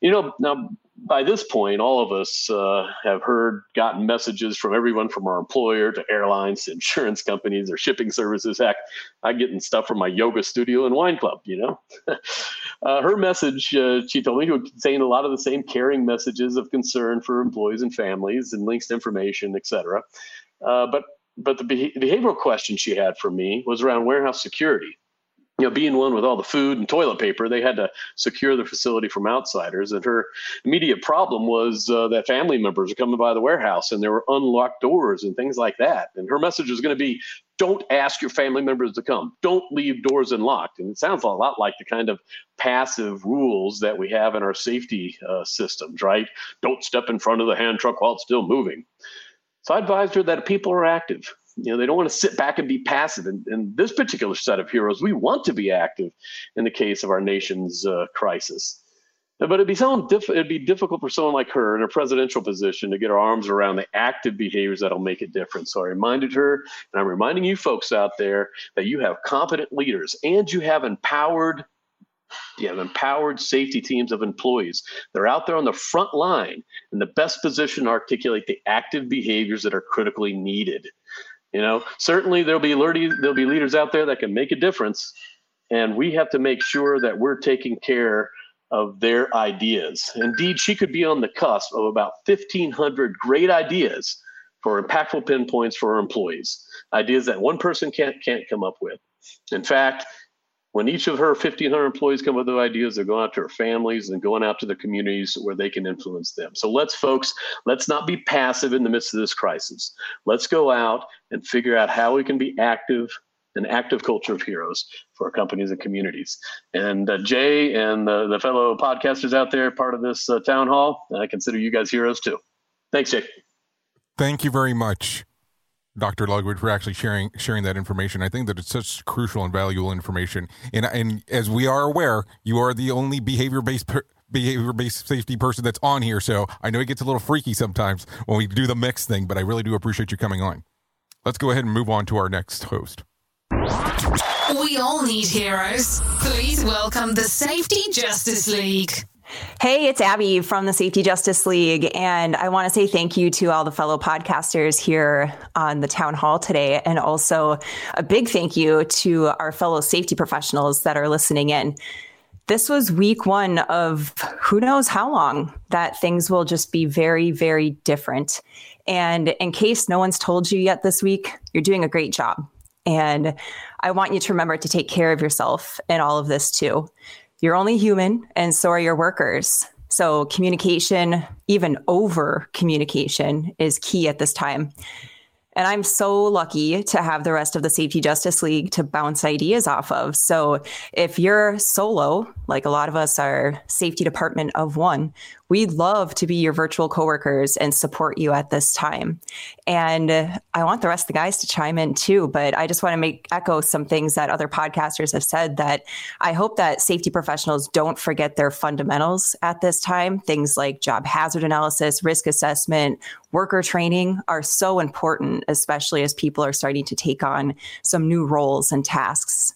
You know, now by this point, all of us uh, have heard, gotten messages from everyone from our employer to airlines, to insurance companies, or shipping services. Heck, I'm getting stuff from my yoga studio and wine club. You know, uh, her message, uh, she told me, would contain a lot of the same caring messages of concern for employees and families, and links to information, etc. Uh, but but the behavioral question she had for me was around warehouse security you know, being one with all the food and toilet paper, they had to secure the facility from outsiders. And her immediate problem was uh, that family members were coming by the warehouse and there were unlocked doors and things like that. And her message was going to be don't ask your family members to come, don't leave doors unlocked. And it sounds a lot like the kind of passive rules that we have in our safety uh, systems, right? Don't step in front of the hand truck while it's still moving. So I advised her that people are active you know they don't want to sit back and be passive in, in this particular set of heroes we want to be active in the case of our nation's uh, crisis but it'd be so diff- it'd be difficult for someone like her in a presidential position to get her arms around the active behaviors that'll make a difference. So I reminded her, and I'm reminding you folks out there that you have competent leaders and you have empowered you have empowered safety teams of employees. They're out there on the front line in the best position to articulate the active behaviors that are critically needed. You know, certainly there'll be there'll be leaders out there that can make a difference, and we have to make sure that we're taking care of their ideas. Indeed, she could be on the cusp of about 1,500 great ideas for impactful pinpoints for our employees, ideas that one person can't can't come up with. In fact, when each of her 1,500 employees come with those ideas, they're going out to her families and going out to the communities where they can influence them. So let's, folks, let's not be passive in the midst of this crisis. Let's go out and figure out how we can be active, an active culture of heroes for our companies and communities. And uh, Jay and the, the fellow podcasters out there, part of this uh, town hall, I consider you guys heroes too. Thanks, Jay. Thank you very much. Dr. Ludwig for actually sharing sharing that information. I think that it's such crucial and valuable information. And and as we are aware, you are the only behavior based per, behavior based safety person that's on here. So I know it gets a little freaky sometimes when we do the mix thing, but I really do appreciate you coming on. Let's go ahead and move on to our next host. We all need heroes. Please welcome the Safety Justice League. Hey, it's Abby from the Safety Justice League. And I want to say thank you to all the fellow podcasters here on the town hall today. And also a big thank you to our fellow safety professionals that are listening in. This was week one of who knows how long that things will just be very, very different. And in case no one's told you yet this week, you're doing a great job. And I want you to remember to take care of yourself in all of this too you're only human and so are your workers. So communication, even over communication, is key at this time. And I'm so lucky to have the rest of the Safety Justice League to bounce ideas off of. So if you're solo, like a lot of us are safety department of one, we'd love to be your virtual coworkers and support you at this time. And I want the rest of the guys to chime in too, but I just want to make echo some things that other podcasters have said that I hope that safety professionals don't forget their fundamentals at this time. Things like job hazard analysis, risk assessment, worker training are so important, especially as people are starting to take on some new roles and tasks.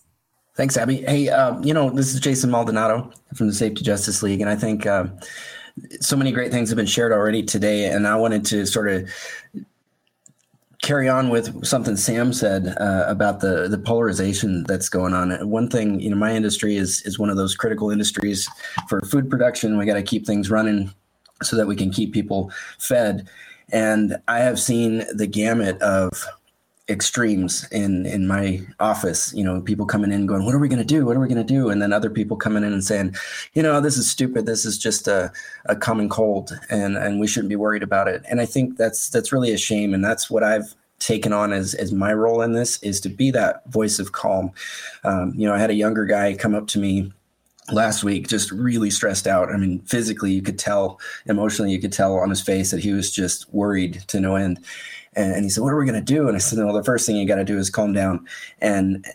Thanks, Abby. Hey, uh, you know, this is Jason Maldonado from the Safety Justice League, and I think uh, so many great things have been shared already today, and I wanted to sort of carry on with something Sam said uh, about the the polarization that's going on. One thing, you know, my industry is is one of those critical industries for food production. We got to keep things running so that we can keep people fed. And I have seen the gamut of extremes in in my office you know people coming in going what are we going to do? What are we going to do? And then other people coming in and saying you know this is stupid. This is just a, a common cold and and we shouldn't be worried about it. And i think that's that's really a shame and that's what i've taken on as as my role in this is to be that voice of calm. Um, you know, I had a younger guy come up to me last week just really stressed out. I mean physically you could tell emotionally you could tell on his face that he was just worried to no end and, and he said what are we going to do? And i said well the first thing you got to do is calm down and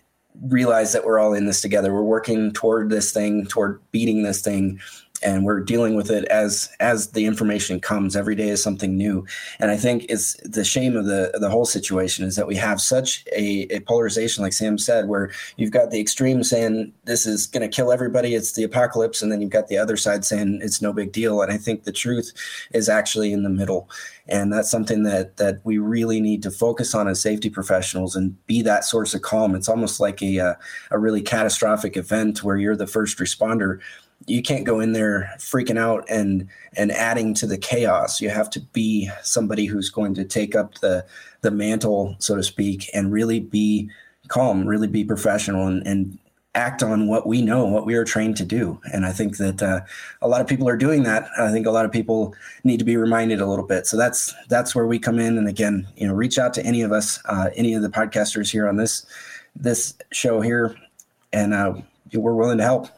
realize that we're all in this together. We're working toward this thing toward beating this thing and we're dealing with it as as the information comes. Every day is something new. And i think it's the shame of the the whole situation is that we have such a, a polarization like sam said where you've got the extreme saying this is going to kill everybody it's the apocalypse and then you've got the other side saying it's no big deal. And i think the truth is actually in the middle. And that's something that that we really need to focus on as safety professionals and be that source of calm. It's almost like a a, a really catastrophic event where you're the first responder you can't go in there freaking out and and adding to the chaos. You have to be somebody who's going to take up the the mantle, so to speak, and really be calm, really be professional, and, and act on what we know, what we are trained to do. And I think that uh, a lot of people are doing that. I think a lot of people need to be reminded a little bit. So that's that's where we come in. And again, you know, reach out to any of us, uh, any of the podcasters here on this this show here, and uh, we're willing to help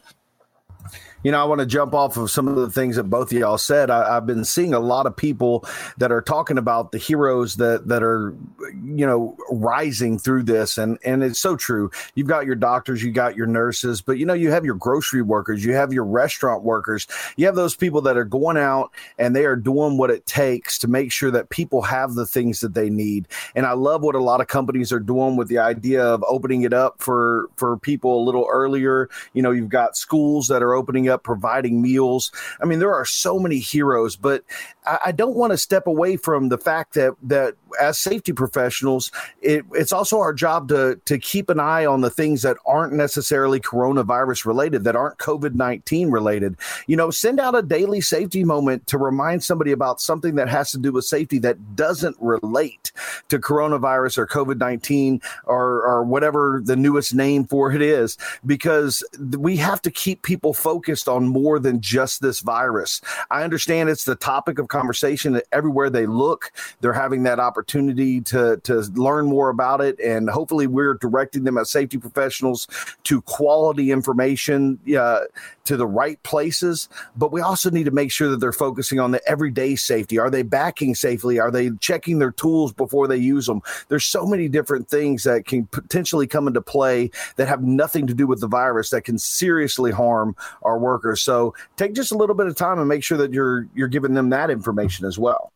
you know, I want to jump off of some of the things that both of y'all said. I, have been seeing a lot of people that are talking about the heroes that that are, you know, rising through this, and and it's so true. You've got your doctors, you got your nurses, but you know, you have your grocery workers, you have your restaurant workers, you have those people that are going out and they are doing what it takes to make sure that people have the things that they need. And I love what a lot of companies are doing with the idea of opening it up for for people a little earlier. You know, you've got schools that are opening up up, providing meals. I mean, there are so many heroes, but I, don't want to step away from the fact that that as safety professionals, it, it's also our job to to keep an eye on the things that aren't necessarily coronavirus related, that aren't COVID nineteen related. You know, send out a daily safety moment to remind somebody about something that has to do with safety that doesn't relate to coronavirus or COVID nineteen or or whatever the newest name for it is, because we have to keep people focused on more than just this virus. I understand it's the topic of conversation everywhere they look. They're having that opportunity to to learn more about it, and hopefully, we're directing them as safety professionals to quality information uh, to the right places. But we also need to make sure that they're focusing on the everyday safety. Are they backing safely? Are they checking their tools before they use them? There's so many different things that can potentially come into play that have nothing to do with the virus that can seriously harm our workers. So take just a little bit of time and make sure that you're you're giving them that information as well.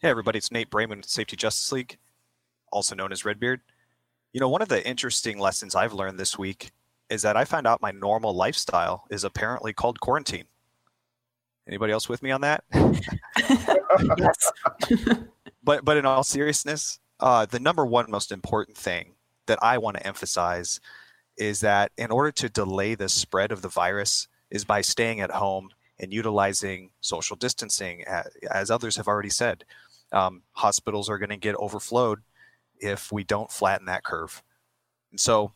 Hey, everybody, it's Nate Brayman with Safety Justice League, also known as Redbeard. You know, one of the interesting lessons I've learned this week is that I found out my normal lifestyle is apparently called quarantine. Anybody else with me on that? yes. but but in all seriousness, uh, the number one most important thing that I want to emphasize is that in order to delay the spread of the virus is by staying at home and utilizing social distancing, as others have already said um, hospitals are going to get overflowed if we don't flatten that curve. And so,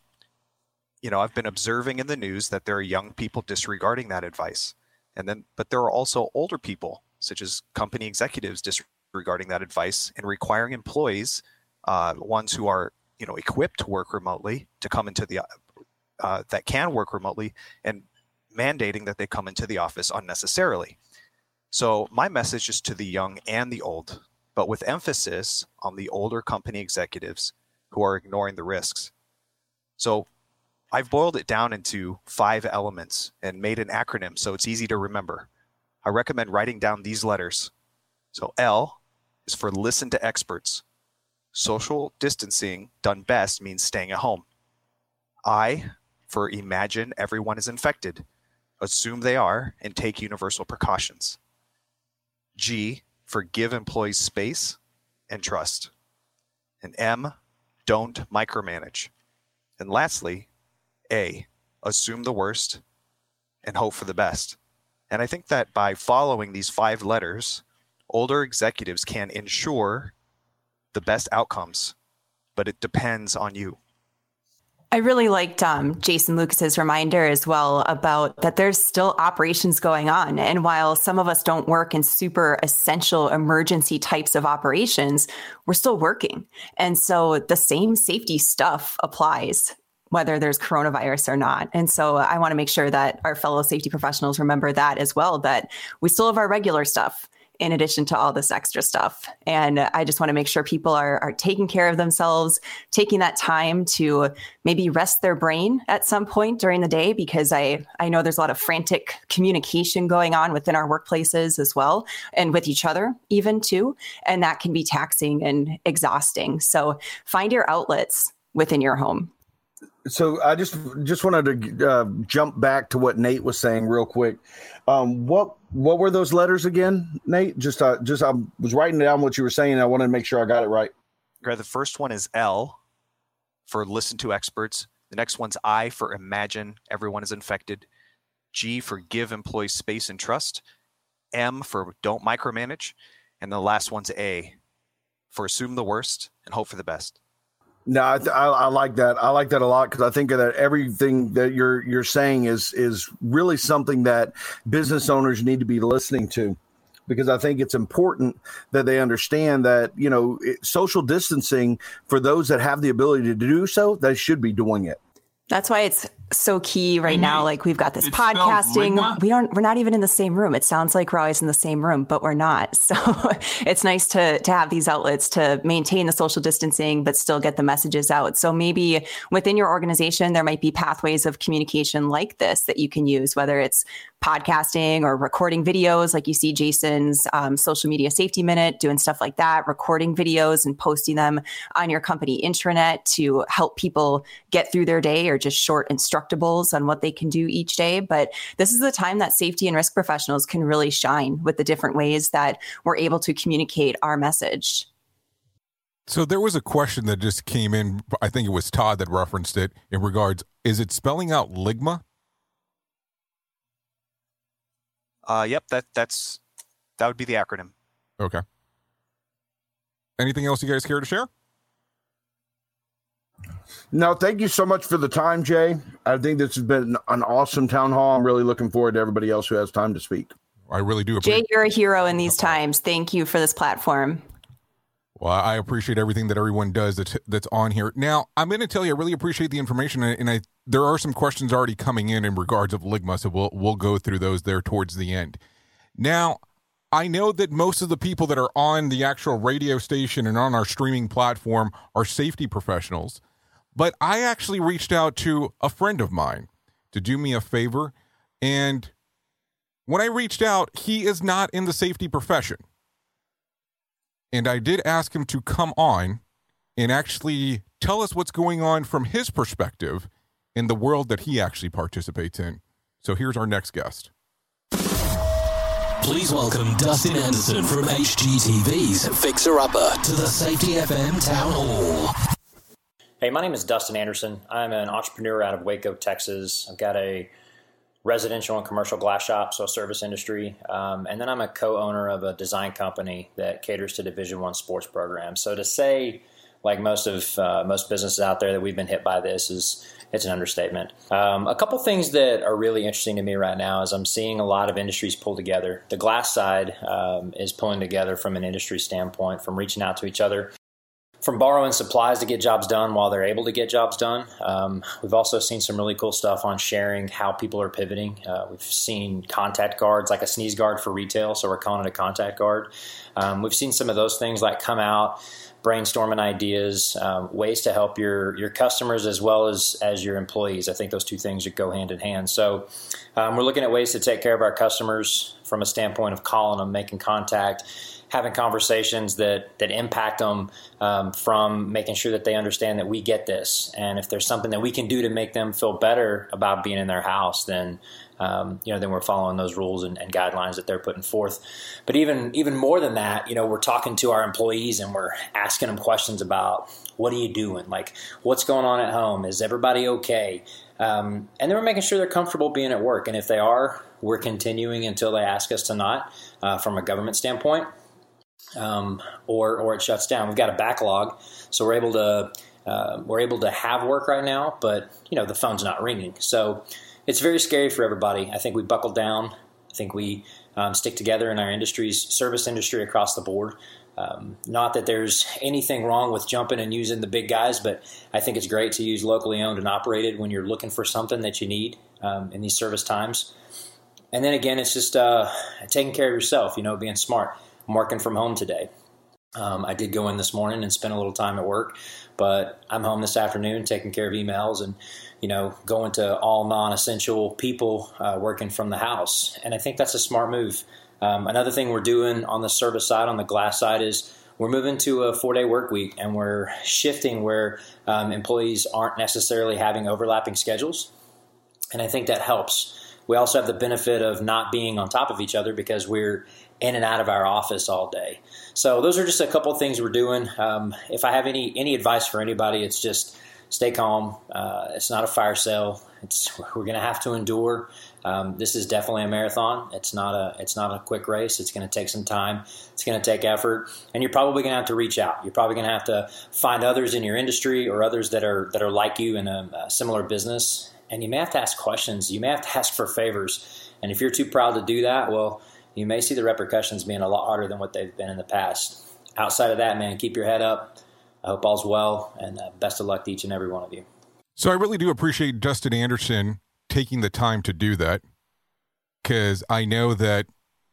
you know, I've been observing in the news that there are young people disregarding that advice. And then, but there are also older people, such as company executives, disregarding that advice and requiring employees, uh, ones who are, you know, equipped to work remotely, to come into the, uh, that can work remotely and mandating that they come into the office unnecessarily. So, my message is to the young and the old but with emphasis on the older company executives who are ignoring the risks. So I've boiled it down into five elements and made an acronym so it's easy to remember. I recommend writing down these letters. So L is for listen to experts. Social distancing done best means staying at home. I for imagine everyone is infected. Assume they are and take universal precautions. G for give employees space and trust. And M, don't micromanage. And lastly, A, assume the worst and hope for the best. And I think that by following these five letters, older executives can ensure the best outcomes, but it depends on you. I really liked um, Jason Lucas's reminder as well about that there's still operations going on. And while some of us don't work in super essential emergency types of operations, we're still working. And so the same safety stuff applies whether there's coronavirus or not. And so I want to make sure that our fellow safety professionals remember that as well, that we still have our regular stuff in addition to all this extra stuff. And I just want to make sure people are, are taking care of themselves, taking that time to maybe rest their brain at some point during the day, because I, I know there's a lot of frantic communication going on within our workplaces as well, and with each other, even too. And that can be taxing and exhausting. So find your outlets within your home. So I just just wanted to uh, jump back to what Nate was saying real quick. Um, what what were those letters again, Nate? Just uh, just I was writing down what you were saying. I wanted to make sure I got it right. Greg, the first one is L for listen to experts. The next one's I for imagine everyone is infected. G for give employees space and trust. M for don't micromanage. And the last one's A for assume the worst and hope for the best. No, I, th- I, I, like that. I like that a lot because I think that everything that you're you're saying is is really something that business owners need to be listening to, because I think it's important that they understand that you know it, social distancing for those that have the ability to do so, they should be doing it. That's why it's so key right now. Like we've got this podcasting. We don't we're not even in the same room. It sounds like we're always in the same room, but we're not. So it's nice to to have these outlets to maintain the social distancing but still get the messages out. So maybe within your organization there might be pathways of communication like this that you can use, whether it's podcasting or recording videos, like you see Jason's um, social media safety minute doing stuff like that, recording videos and posting them on your company intranet to help people get through their day or just short instructables on what they can do each day. But this is the time that safety and risk professionals can really shine with the different ways that we're able to communicate our message. So there was a question that just came in. I think it was Todd that referenced it in regards. Is it spelling out ligma? Uh, yep, that that's that would be the acronym. Okay. Anything else you guys care to share? No, thank you so much for the time, Jay. I think this has been an awesome town hall. I'm really looking forward to everybody else who has time to speak. I really do. Appreciate- Jay, you're a hero in these times. Thank you for this platform. Well, I appreciate everything that everyone does that's that's on here. Now, I'm going to tell you, I really appreciate the information, and I there are some questions already coming in in regards of Ligma, so we'll we'll go through those there towards the end. Now, I know that most of the people that are on the actual radio station and on our streaming platform are safety professionals, but I actually reached out to a friend of mine to do me a favor, and when I reached out, he is not in the safety profession. And I did ask him to come on and actually tell us what's going on from his perspective in the world that he actually participates in. So here's our next guest. Please welcome Dustin Anderson from HGTV's Fixer Upper to the Safety FM Town Hall. Hey, my name is Dustin Anderson. I'm an entrepreneur out of Waco, Texas. I've got a residential and commercial glass shop, so a service industry, um, and then I'm a co-owner of a design company that caters to Division One sports programs. So to say, like most of uh, most businesses out there, that we've been hit by this is it's an understatement. Um, a couple things that are really interesting to me right now is I'm seeing a lot of industries pull together. The glass side um, is pulling together from an industry standpoint, from reaching out to each other, from borrowing supplies to get jobs done while they're able to get jobs done. Um, we've also seen some really cool stuff on sharing how people are pivoting. Uh, we've seen contact guards, like a sneeze guard for retail, so we're calling it a contact guard. Um, we've seen some of those things like come out brainstorming ideas, um, ways to help your your customers as well as as your employees. I think those two things go hand in hand. So um, we're looking at ways to take care of our customers from a standpoint of calling them, making contact, having conversations that that impact them um, from making sure that they understand that we get this, and if there's something that we can do to make them feel better about being in their house, then um, you know, then we're following those rules and, and, guidelines that they're putting forth. But even even more than that, you know, we're talking to our employees and we're asking them questions about what are you doing, like what's going on at home, is everybody okay, um, and then we're making sure they're comfortable being at work. And if they are, we're continuing until they ask us to not, uh, from a government standpoint, um, or or it shuts down. We've got a backlog, so we're able to Uh, we're able to have work right now, but you know the phone's not ringing, so it's very scary for everybody. I think we buckled down. I think we um, stick together in our industries, service industry across the board. Um, not that there's anything wrong with jumping and using the big guys, but I think it's great to use locally owned and operated when you're looking for something that you need um, in these service times. And then again, it's just uh, taking care of yourself, you know, being smart. I'm working from home today. Um, I did go in this morning and spend a little time at work, but I'm home this afternoon taking care of emails and, you know, going to all non essential people uh, working from the house. And I think that's a smart move. Um, another thing we're doing on the service side, on the glass side, is we're moving to a four day work week and we're shifting where um, employees aren't necessarily having overlapping schedules. And I think that helps. We also have the benefit of not being on top of each other because we're in and out of our office all day. So those are just a couple of things we're doing. Um, if I have any any advice for anybody, it's just stay calm. Uh, it's not a fire sale. It's we're going to have to endure. Um, this is definitely a marathon. It's not a it's not a quick race. It's going to take some time. It's going to take effort, and you're probably going to have to reach out. You're probably going to have to find others in your industry or others that are that are like you in a, a similar business, and you may have to ask questions. You may have to ask for favors, and if you're too proud to do that, well, you may see the repercussions being a lot harder than what they've been in the past. Outside of that, man, keep your head up. I hope all's well, and uh, best of luck to each and every one of you. So I really do appreciate Justin Anderson taking the time to do that because I know that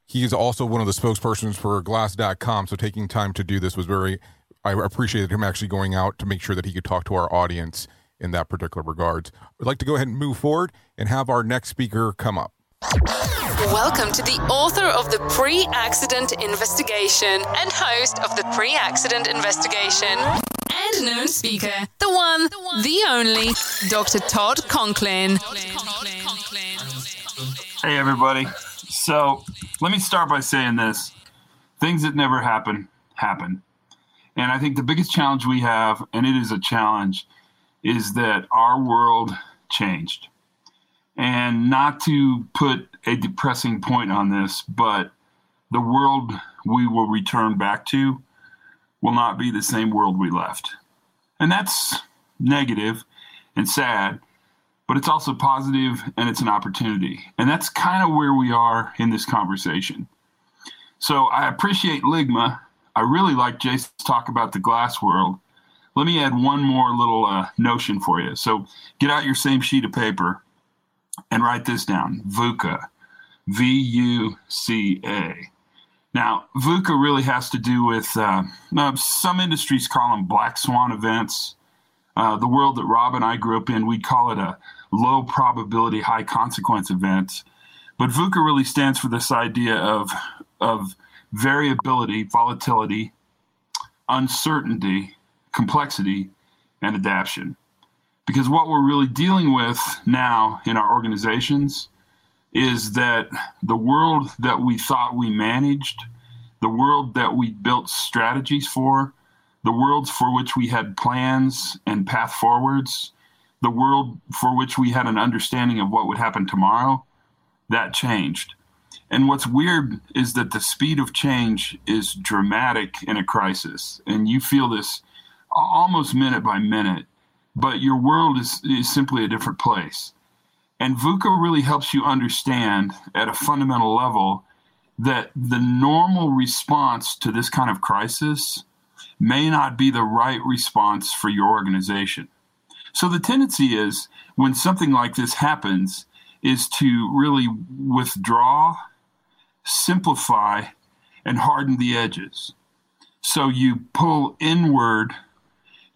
he is also one of the spokespersons for glass.com. So taking time to do this was very, I appreciated him actually going out to make sure that he could talk to our audience in that particular regards. I'd like to go ahead and move forward and have our next speaker come up. Welcome to the author of the pre accident investigation and host of the pre accident investigation and known speaker, the one, the only, Dr. Todd Conklin. Hey, everybody. So, let me start by saying this things that never happen, happen. And I think the biggest challenge we have, and it is a challenge, is that our world changed. And not to put a depressing point on this, but the world we will return back to will not be the same world we left. And that's negative and sad, but it's also positive and it's an opportunity. And that's kind of where we are in this conversation. So I appreciate Ligma. I really like Jason's talk about the glass world. Let me add one more little uh, notion for you. So get out your same sheet of paper and write this down VUCA, V U C A. Now, VUCA really has to do with uh, uh, some industries call them black swan events. Uh, the world that Rob and I grew up in, we'd call it a low probability, high consequence event. But VUCA really stands for this idea of, of variability, volatility, uncertainty, complexity, and adaptation. Because what we're really dealing with now in our organizations is that the world that we thought we managed, the world that we built strategies for, the worlds for which we had plans and path forwards, the world for which we had an understanding of what would happen tomorrow, that changed. And what's weird is that the speed of change is dramatic in a crisis. And you feel this almost minute by minute but your world is, is simply a different place. And VUCA really helps you understand at a fundamental level that the normal response to this kind of crisis may not be the right response for your organization. So the tendency is when something like this happens is to really withdraw, simplify, and harden the edges. So you pull inward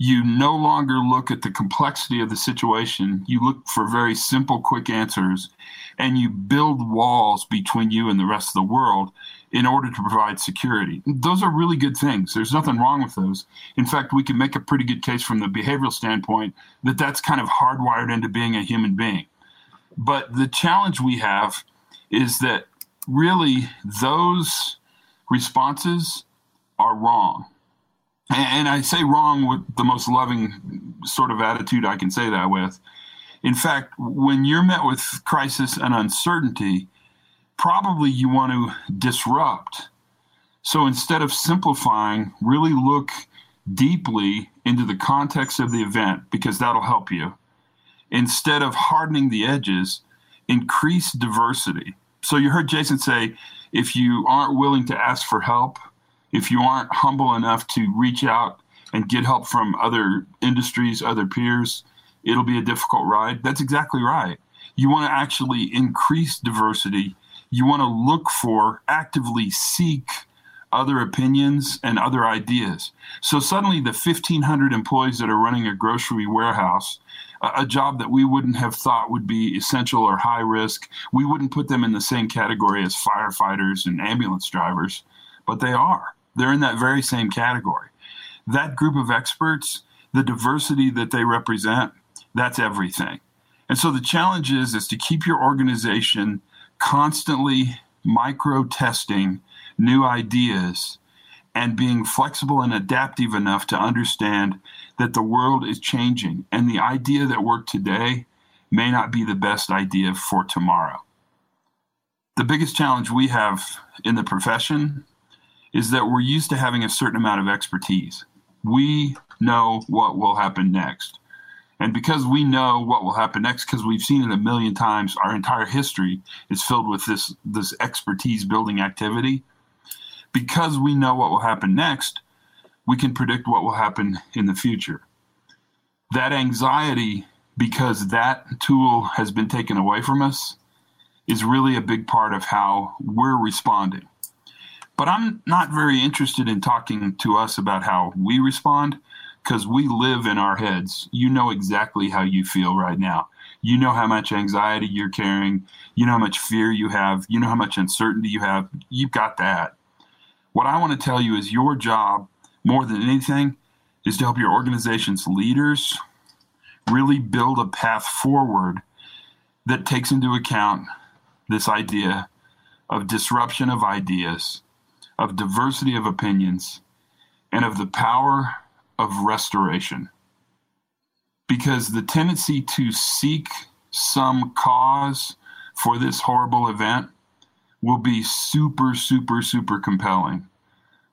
you no longer look at the complexity of the situation. You look for very simple, quick answers, and you build walls between you and the rest of the world in order to provide security. Those are really good things. There's nothing wrong with those. In fact, we can make a pretty good case from the behavioral standpoint that that's kind of hardwired into being a human being. But the challenge we have is that really those responses are wrong and I say wrong with the most loving sort of attitude I can say that with. In fact, when you're met with crisis and uncertainty, probably you want to disrupt. So instead of simplifying, really look deeply into the context of the event because that'll help you. Instead of hardening the edges, increase diversity. So you heard Jason say if you aren't willing to ask for help, if you aren't humble enough to reach out and get help from other industries, other peers, it'll be a difficult ride. That's exactly right. You want to actually increase diversity. You want to look for, actively seek other opinions and other ideas. So suddenly, the 1,500 employees that are running a grocery warehouse, a, a job that we wouldn't have thought would be essential or high risk, we wouldn't put them in the same category as firefighters and ambulance drivers, but they are. They're in that very same category. That group of experts, the diversity that they represent, that's everything. And so the challenge is, is to keep your organization constantly micro testing new ideas and being flexible and adaptive enough to understand that the world is changing and the idea that worked today may not be the best idea for tomorrow. The biggest challenge we have in the profession is that we're used to having a certain amount of expertise. We know what will happen next. And because we know what will happen next, because we've seen it a million times, our entire history is filled with this, this expertise building activity. Because we know what will happen next, we can predict what will happen in the future. That anxiety, because that tool has been taken away from us, is really a big part of how we're responding. But I'm not very interested in talking to us about how we respond because we live in our heads. You know exactly how you feel right now. You know how much anxiety you're carrying. You know how much fear you have. You know how much uncertainty you have. You've got that. What I want to tell you is your job, more than anything, is to help your organization's leaders really build a path forward that takes into account this idea of disruption of ideas of diversity of opinions, and of the power of restoration. Because the tendency to seek some cause for this horrible event will be super, super, super compelling.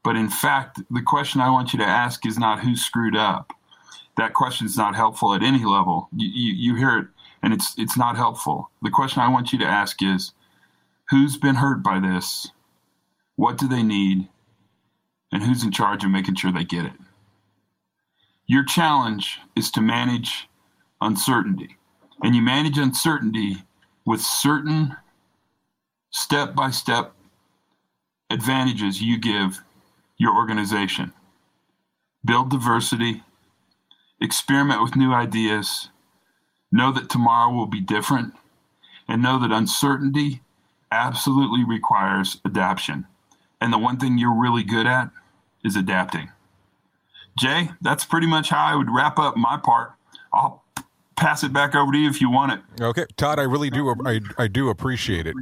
But in fact, the question I want you to ask is not who screwed up. That question is not helpful at any level. You, you, you hear it, and it's it's not helpful. The question I want you to ask is, who's been hurt by this? What do they need? And who's in charge of making sure they get it? Your challenge is to manage uncertainty. And you manage uncertainty with certain step by step advantages you give your organization. Build diversity, experiment with new ideas, know that tomorrow will be different, and know that uncertainty absolutely requires adaptation. And the one thing you're really good at is adapting. Jay, that's pretty much how I would wrap up my part. I'll pass it back over to you if you want it. Okay, Todd, I really do. I, I do appreciate it.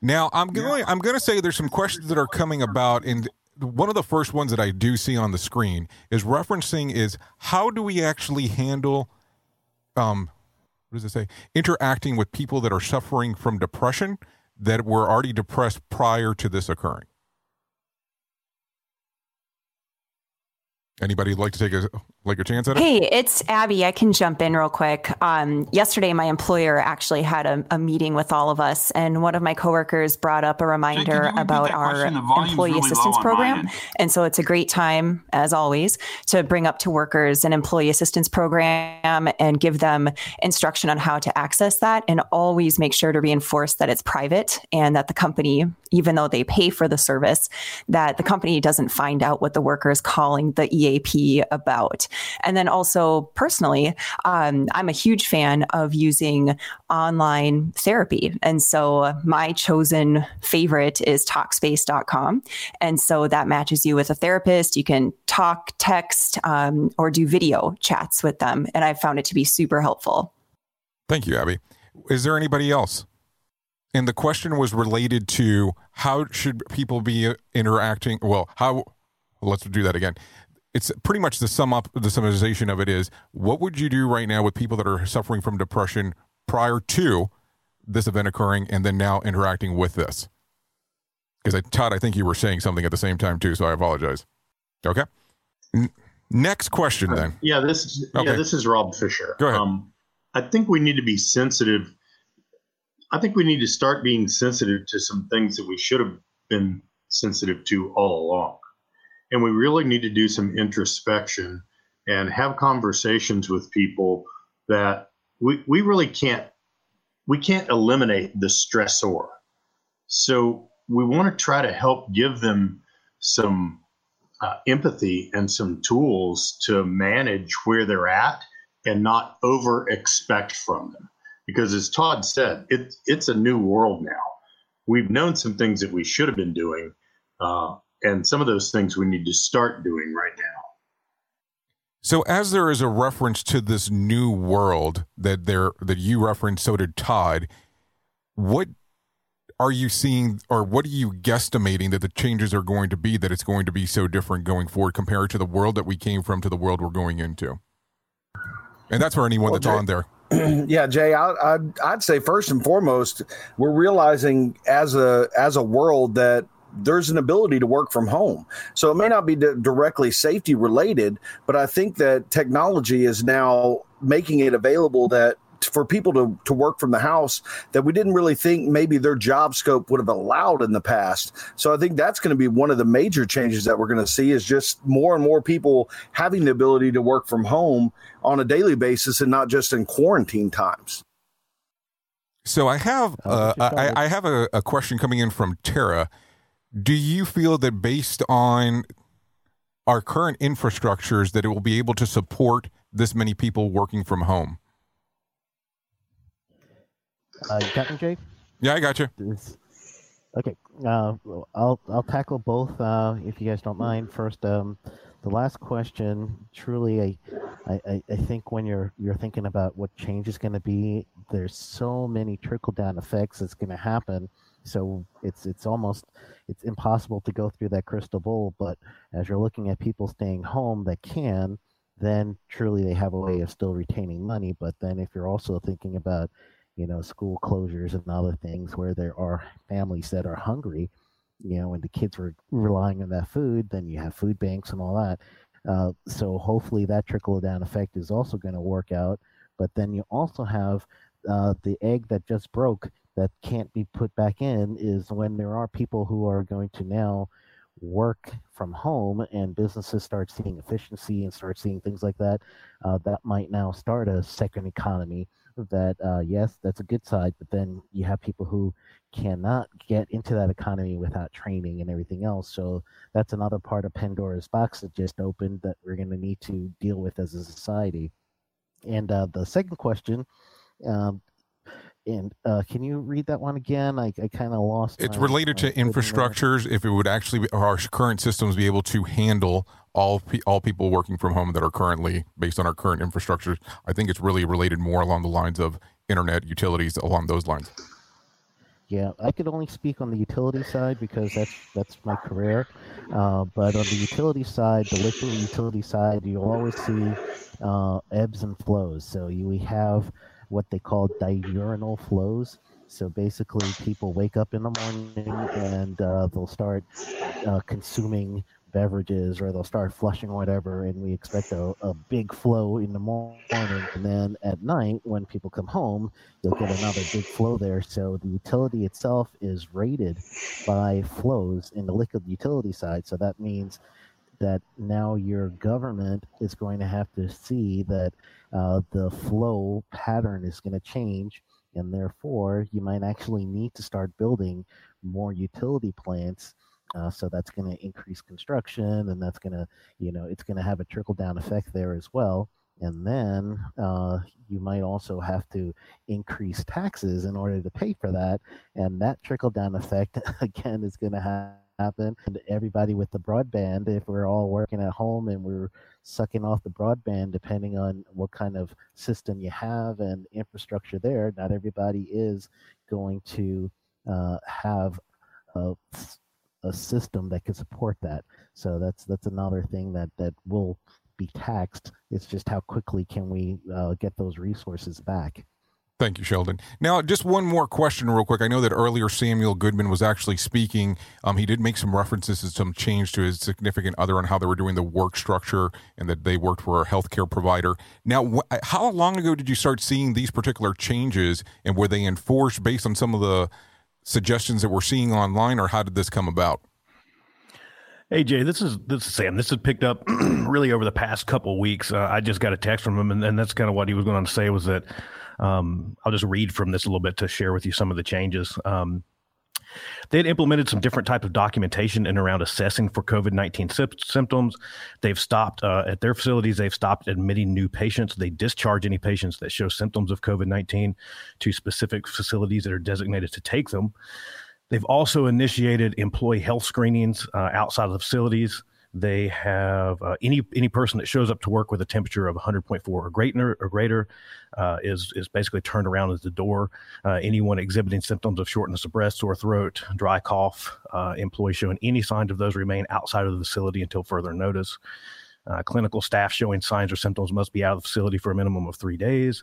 Now, I'm going. I'm going to say there's some questions that are coming about, and one of the first ones that I do see on the screen is referencing is how do we actually handle, um, what does it say? Interacting with people that are suffering from depression that were already depressed prior to this occurring. Anybody like to take a like a chance at it? Hey, it's Abby. I can jump in real quick. Um, yesterday, my employer actually had a, a, meeting with all of us, and one of my coworkers brought up a reminder about our employee really assistance program. And so it's a great time, as always, to bring up to workers an employee assistance program and give them instruction on how to access that, and always make sure to reinforce that it's private and that the company, even though they pay for the service, that the company doesn't find out what the worker is calling the EAP about. And then also personally, um, I'm a huge fan of using online therapy. And so my chosen favorite is Talkspace.com. And so that matches you with a therapist. You can talk, text, um, or do video chats with them. And I found it to be super helpful. Thank you, Abby. Is there anybody else? And the question was related to how should people be interacting? Well, how, let's do that again it's pretty much the sum up the summarization of it is what would you do right now with people that are suffering from depression prior to this event occurring and then now interacting with this because todd i think you were saying something at the same time too so i apologize okay Next question, then. Yeah, this is Okay. yeah, this is Rob Fisher. Go ahead. Um, I think we need to be sensitive. I think we need to start being sensitive to some things that we should have been sensitive to all along, and we really need to do some introspection and have conversations with people that we we really can't we can't eliminate the stressor. So we want to try to help give them some uh, empathy and some tools to manage where they're at and not over expect from them. Because as Todd said, it, it's a new world now. We've known some things that we should have been doing, uh, and some of those things we need to start doing right now. So, as there is a reference to this new world that there that you referenced, so did Todd. What are you seeing, or what are you guesstimating that the changes are going to be? That it's going to be so different going forward compared to the world that we came from to the world we're going into. And that's for anyone Well, that's Jay- on there. yeah, Jay, I, I'd, I'd say first and foremost, we're realizing as a as a world that there's an ability to work from home. So it may not be di- directly safety related, but I think that technology is now making it available that for people to, to work from the house that we didn't really think maybe their job scope would have allowed in the past. So I think that's going to be one of the major changes that we're going to see is just more and more people having the ability to work from home on a daily basis and not just in quarantine times. So I have uh, I, I have a, a question coming in from Tara. Do you feel that based on our current infrastructures that it will be able to support this many people working from home? Uh, you got me, Jay? Yeah, I got you. Okay, uh, I'll I'll tackle both uh, if you guys don't mind. First, um, the last question. Truly, I, I, I- I think when you're you're thinking about what change is going to be, there's so many trickle down effects that's going to happen. So it's it's almost it's impossible to go through that crystal ball. But as you're looking at people staying home that can, then truly they have a way of still retaining money. But then if you're also thinking about you know, school closures and other things where there are families that are hungry, you know, and the kids were relying on that food, then you have food banks and all that. Uh, so hopefully that trickle down effect is also going to work out. But then you also have uh, the egg that just broke that can't be put back in is when there are people who are going to now work from home and businesses start seeing efficiency and start seeing things like that, uh, that might now start a second economy. That uh, yes, that's a good side, but then you have people who cannot get into that economy without training and everything else. So that's another part of Pandora's box that just opened that we're going to need to deal with as a society. And uh, the second question, um, and uh, can you read that one again? I, I kind of lost. It's my- related my to infrastructures. If it would actually, be, our current systems be able to handle all pe- all people working from home that are currently based on our current infrastructures, I think it's really related more along the lines of internet utilities along those lines. Yeah, I could only speak on the utility side because that's that's my career. Uh, but on the utility side, the liquid utility side, you always see uh, ebbs and flows. So you we have what they call diurnal flows. So basically, people wake up in the morning and uh, they'll start uh, consuming beverages or they'll start flushing whatever, and we expect a, a big flow in the morning. And then at night, when people come home, you'll get another big flow there. So the utility itself is rated by flows in the liquid utility side. So that means that now your government is going to have to see that uh, the flow pattern is going to change, and therefore you might actually need to start building more utility plants. Uh, so that's going to increase construction, and that's going to, you know, it's going to have a trickle down effect there as well. And then uh, you might also have to increase taxes in order to pay for that, and that trickle down effect again is going to have happen. And everybody with the broadband, if we're all working at home and we're sucking off the broadband, depending on what kind of system you have and infrastructure there, not everybody is going to uh, have a, a system that can support that. So that's that's another thing that that will be taxed. It's just how quickly can we uh, get those resources back. Thank you, Sheldon. Now, just one more question, real quick. I know that earlier Samuel Goodman was actually speaking. Um, he did make some references to some change to his significant other on how they were doing the work structure and that they worked for a healthcare provider. Now, wh- how long ago did you start seeing these particular changes, and were they enforced based on some of the suggestions that we're seeing online, or how did this come about? Hey Jay, this is this is Sam. This has picked up really over the past couple weeks. Uh, I just got a text from him, and, and that's kind of what he was going to say was that um, I'll just read from this a little bit to share with you some of the changes. Um, they had implemented some different type of documentation in around assessing for COVID nineteen symptoms. They've stopped uh, at their facilities. They've stopped admitting new patients. They discharge any patients that show symptoms of COVID nineteen to specific facilities that are designated to take them. They've also initiated employee health screenings uh, outside of the facilities. They have uh, any any person that shows up to work with a temperature of 100.4 or greater or greater uh, is is basically turned around at the door. Uh, anyone exhibiting symptoms of shortness of breath, sore throat, dry cough, uh, employees showing any signs of those remain outside of the facility until further notice. Uh, clinical staff showing signs or symptoms must be out of the facility for a minimum of three days.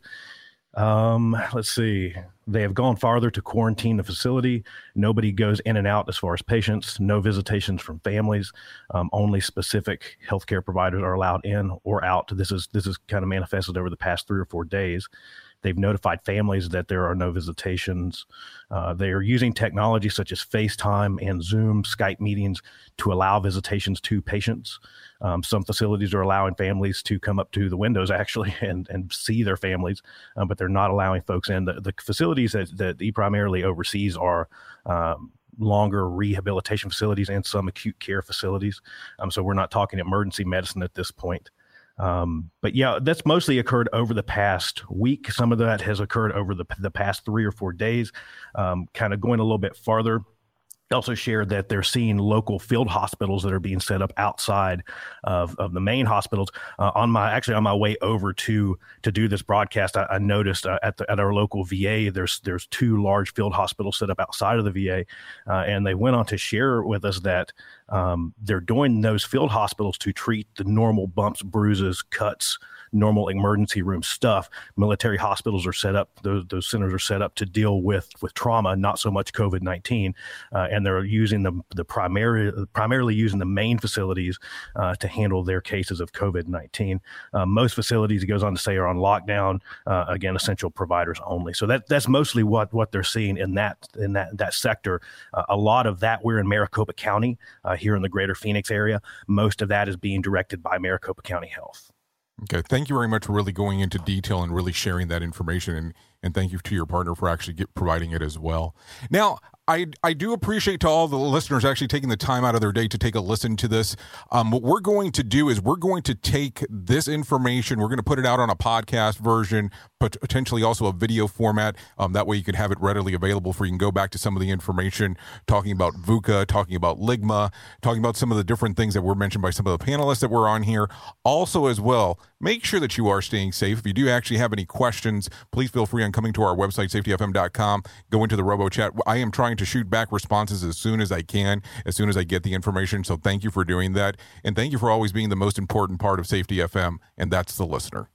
Um, let's see. They have gone farther to quarantine the facility. Nobody goes in and out as far as patients. No visitations from families. Um, only specific healthcare providers are allowed in or out. This is this is kind of manifested over the past three or four days. They've notified families that there are no visitations. Uh, they are using technology such as FaceTime and Zoom, Skype meetings to allow visitations to patients. Um, some facilities are allowing families to come up to the windows actually and, and see their families, um, but they're not allowing folks in. The, the facilities that, that he primarily oversees are um, longer rehabilitation facilities and some acute care facilities. Um, so we're not talking emergency medicine at this point. Um, but yeah, that's mostly occurred over the past week. Some of that has occurred over the, the past three or four days. Um, kind of going a little bit farther, also shared that they're seeing local field hospitals that are being set up outside of, of the main hospitals. Uh, on my actually on my way over to to do this broadcast, I, I noticed uh, at the, at our local VA there's there's two large field hospitals set up outside of the VA, uh, and they went on to share with us that um, they're doing those field hospitals to treat the normal bumps, bruises, cuts normal emergency room stuff. Military hospitals are set up; those, those centers are set up to deal with with trauma, not so much COVID nineteen, uh, and they're using the the primary primarily using the main facilities uh, to handle their cases of COVID nineteen. Uh, most facilities, it goes on to say, are on lockdown. Uh, again, essential providers only. So that that's mostly what what they're seeing in that in that that sector. Uh, a lot of that we're in Maricopa County uh, here in the Greater Phoenix area. Most of that is being directed by Maricopa County Health. Okay, thank you very much for really going into detail and really sharing that information, and and thank you to your partner for actually get, providing it as well. Now, I, I do appreciate to all the listeners actually taking the time out of their day to take a listen to this. Um, what we're going to do is we're going to take this information, we're going to put it out on a podcast version, potentially also a video format. Um, that way you can have it readily available for you can go back to some of the information talking about VUCA, talking about Ligma, talking about some of the different things that were mentioned by some of the panelists that were on here. Also, as well, make sure that you are staying safe. If you do actually have any questions, please feel free on coming to our website, safetyfm.com, go into the robo chat. I am trying to shoot back responses as soon as I can, as soon as I get the information. So thank you for doing that. And thank you for always being the most important part of Safety FM, and that's the listener.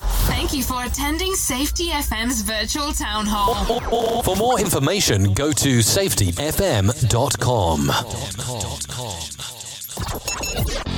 Thank you for attending Safety FM's virtual town hall. For more information, go to safetyfm.com.